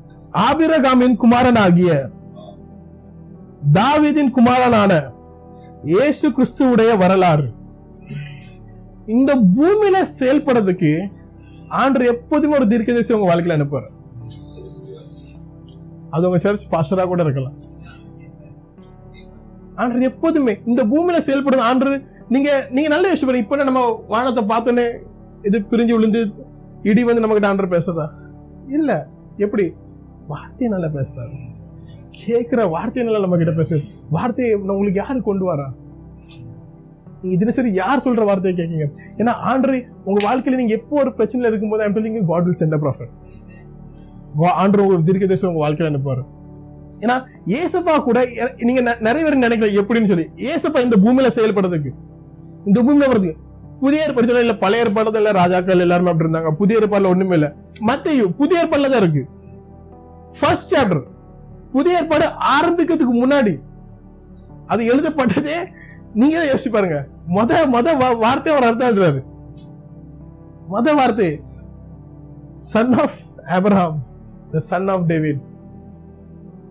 ஆபிரகாமின் குமாரனாகிய தாவீதின் குமாரனான இயேசு கிறிஸ்துவுடைய வரலாறு. இந்த பூமியில செயல்படுறதுக்கு ஆண்டு எப்போதுமே ஒரு தீர்க்கதரிசி உங்க வாழ்க்கையில அனுப்புற அது உங்க சர்ச் பாஸ்டரா கூட இருக்கலாம். ஆண்டு எப்போதுமே இந்த பூமியில செயல்படுறது ஆண்டு நீங்க நீங்க நல்ல விஷயம் இப்ப நம்ம வானத்தை பார்த்தோன்னே இது பிரிஞ்சு விழுந்து இடி வந்து நம்ம கிட்ட பேசுறதா? இல்ல. எப்படி? வார்த்தையை நல்லா பேசுறாரு. கேட்குற வார்த்தையினால நம்ம கிட்ட பேசுறது வார்த்தையை உங்களுக்கு யார் கொண்டு வரா? நீங்க தினசரி யார் சொல்ற வார்த்தையை கேட்கீங்க ஏன்னா ஆண்டரை உங்க வாழ்க்கையில நீங்க எப்போ ஒரு பிரச்சனையில இருக்கும்போது I'm telling God will send prophet ஆண்டர் உங்களுக்கு தீர்க்க தேசம் உங்க வாழ்க்கையில அனுப்புவாரு. ஏன்னா ஏசப்பா கூட நீங்க நிறைய பேர் நினைக்கல எப்படின்னு சொல்லி. ஏசப்பா இந்த பூமியில செயல்படுறதுக்கு. இந்த பூமியில வர்றதுக்கு புதிய ஏற்பாடு இல்ல பழைய ஏற்பாடு இல்ல ராஜாக்கள் எல்லாருமே அப்படி இருந்தாங்க. புதிய ஏற்பாடுல ஒண்ணுமே இல்ல. மத்தையும் புதிய ஏற்பாடுல தான் இருக்கு. ஃபர்ஸ்ட் சாப்டர் புதிய ஏற்பாடு ஆரம்பிக்கிறதுக்கு முன்னாடி அது எழுதப்பட்டதே நீங்க யோசிச்சு பாருங்க. மொத மொத வார்த்தை ஒரு அர்த்தம் எழுதுறாரு. மொத வார்த்தை son of Abraham the son of David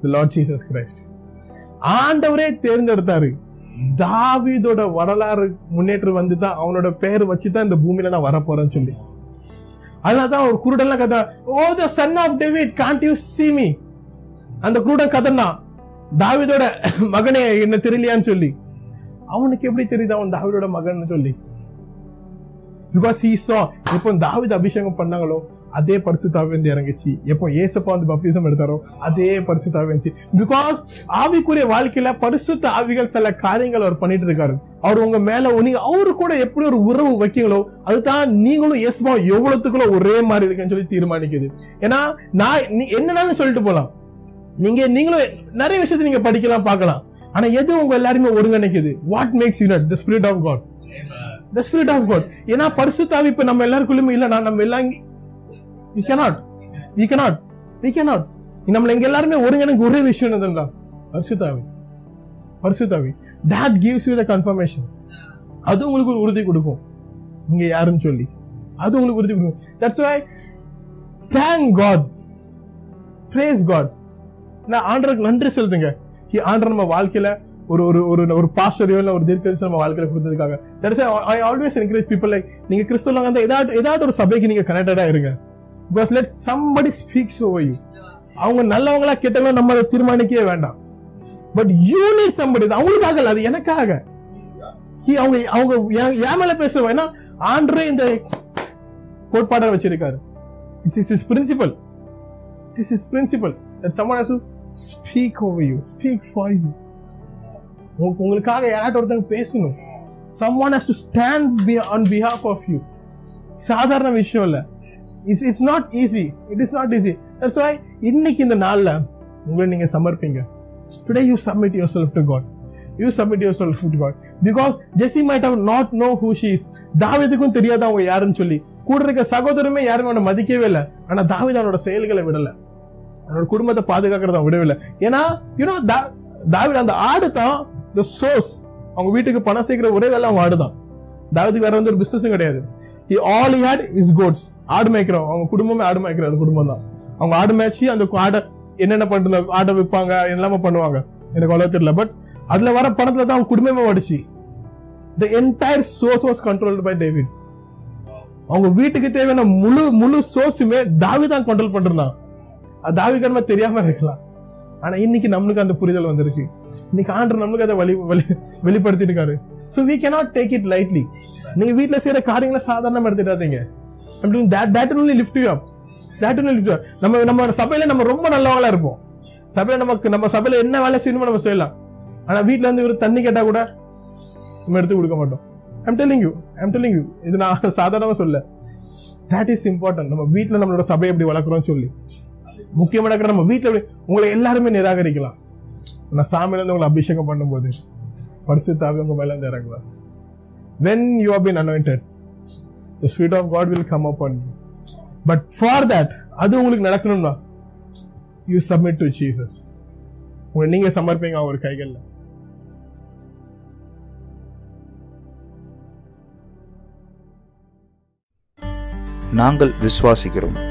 the Lord Jesus Christ ஆண்டவரே தேர்ந்தெடுத்தாரு. தாவிதோட வரலாறு முன்னேற்றம் வந்து தான் அவனோட பெயர் வச்சு தான் இந்த பூமியில நான் வரப்போறேன்னு சொல்லி. அதனால தான் ஒரு குருடெல்லாம் கேட்டா ஓ the son of David can't you see me அந்த குருடன் கதனா தாவிதோட மகனே என்ன தெரியலையான்னு சொல்லி. அவனுக்கு எப்படி தெரியுது அவன் தாவிதோட மகன் சொல்லி? பிகாஸ் he saw எப்போ தாவித அபிஷேகம் பண்ணாங்களோ அதே பரிசுத்தாவே வந்து இறங்குச்சு. எப்போ ஏசப்பா வந்து பப்திசம் எடுத்தாரோ அதே பரிசுத்தாவே இருந்துச்சு. பிகாஸ் ஆவிக்குரிய வாழ்க்கையில பரிசுத்த ஆவிகள் சில காரியங்கள் அவர் பண்ணிட்டு இருக்காரு. அவர் உங்க மேல நீங்க அவரு கூட எப்படி ஒரு உறவு வைக்கீங்களோ அதுதான் நீங்களும் ஏசப்பா எவ்வளவுக்குள்ள ஒரே மாதிரி இருக்குன்னு சொல்லி தீர்மானிக்குது. ஏன்னா நான் நீ என்னன்னு சொல்லிட்டு போலாம். நீங்க நீங்களும் நிறைய விஷயத்தை நீங்க படிக்கலாம் பார்க்கலாம். ஆனா எது உங்க எல்லாருமே ஒருங்கிணைக்குது? What makes unite the spirit of God the spirit of God ஏன்னா பரிசுத்தாவி இப்ப நம்ம எல்லாருக்குள்ளுமே இல்ல நான் நம்ம எல்லாம் we cannot. We cannot. We cannot. நம்மள இங்க எல்லாருமே ஒருங்கிணைக்கு ஒரே விஷயம் என்னதுண்டா பரிசுத்தாவி பரிசுத்தாவி. That gives you the confirmation. அது உங்களுக்கு ஒரு உறுதி கொடுக்கும். நீங்க யாருன்னு சொல்லி. அது உங்களுக்கு உறுதி கொடுக்கும். That's why thank god. Praise god. நான் ஆண்டருக்கு நன்றி செலுத்துங்க ஆண்டர் நம்ம வாழ்க்கையில ஒரு ஒரு ஒரு ஒரு பாஸ்டரையோ இல்லை ஒரு தீர்க்கதரிசி நம்ம வாழ்க்கையில கொடுத்ததுக்காக. Teresa I always encourage people like நீங்க கிறிஸ்துவ வந்து ஏதாவது ஏதாவது ஒரு சபைக்கு நீங்க கனெக்டடா இருங்க. Because let somebody speaks over you அவங்க நல்லவங்களா கெட்டவங்களா நம்ம அதை தீர்மானிக்கவே வேண்டாம். பட் யூ நீட் சம்படி அவங்களுக்காக இல்ல அது எனக்காக. அவங்க அவங்க என் மேல பேச வேணா ஆண்டரே இந்த கோட்பாடை வச்சிருக்காரு. It's is is principle this is principle that someone has to speak over you speak for you. உங்களுக்காக யாராட்ட ஒருத்தங்க பேசணும்? Someone has to stand be on behalf of you. சாதாரண விஷயம் இல்ல. It's it's not easy it is not easy that's why இன்னைக்கு இந்த நாள்ல உங்களை நீங்க சமர்ப்பீங்க. Today you submit yourself to God you submit yourself to God because Jesse might have not know who she is தாவீதுக்கும் தெரியாத அவங்க யாருன்னு சொல்லி. கூட இருக்க சகோதரமே யாருமே அவனை மதிக்கவே இல்லை. ஆனால் தாவீது அவனோட செயல்களை விடலை. என்னோட குடும்பத்தை பாதுகாக்கிறத விடவில்லை. ஏன்னா யூனோ தாவிட அந்த ஆடு தான் த சோர்ஸ் அவங்க வீட்டுக்கு பணம் சேர்க்கிற ஒரே வேலை அவங்க ஆடு தான். தாவீதுக்கு வேற வந்து ஒரு பிசினஸும் கிடையாது. இ ஆல் he had is ஆடு மேய்க்கிறோம். அவங்க குடும்பமே ஆடு மேய்க்கிற அந்த குடும்பம் தான். அவங்க ஆடு மேய்ச்சி அந்த ஆடை என்னென்ன பண்ணுறது ஆடை விற்பாங்க எல்லாமே பண்ணுவாங்க. எனக்கு அவ்வளோ தெரியல. பட் அதில் வர பணத்தில் தான் அவங்க குடும்பமே ஓடிச்சு. The entire source was controlled by David அவங்க வீட்டுக்கு தேவையான முழு முழு சோர்ஸுமே தாவி தான் கண்ட்ரோல் பண்ணிருந்தான். அது தாவி தெரியாம இருக்கலாம். ஆனா இன்னைக்கு நம்மளுக்கு அந்த புரிதல் வந்துருச்சு. இன்னைக்கு ஆண்டர் நம்மளுக்கு அதை வழி வலி வெளிப்படுத்திட்டு இருக்காரு so we cannot take it lightly நீங்க வீட்ல செய்யற காரியங்களை சாதாரணமா எடுத்துட்டாதீங்க I'm doing that that will lift lift you நம்ம நம்ம சபையில நம்ம ரொம்ப நல்லவங்களா இருப்போம். சபையில நமக்கு நம்ம சபையில என்ன வேலை செய்யணுமோ நம்ம செய்யலாம். ஆனா வீட்ல இருந்து ஒரு தண்ணி கேட்டா கூட நம்ம எடுத்து கொடுக்க மாட்டோம். I'm telling you I'm telling you இது நான் சாதாரணமா சொல்ல. தட் இஸ் இம்பார்ட்டன்ட் நம்ம வீட்டில் நம்மளோட சபையை எப்படி வளர்க்குறோம்னு சொல்லி. முக்கியமான நம்ம வீட்டில் உங்களை எல்லாருமே நிராகரிக்கலாம். நான் சாமியிலேருந்து உங்களை அபிஷேகம் பண்ணும்போது பரிசுத்தாவே உங்க மேல இருந்து இறங்குவார். When you have been anointed spirit of God will come upon you. But for அது உங்களுக்கு நடக்கணும்னா யூ சப்மிட் டு ஜீசஸ் உங்களை நீங்க சமர்ப்பீங்க அவர் கைகளில். நாங்கள் விசுவாசிக்கிறோம்.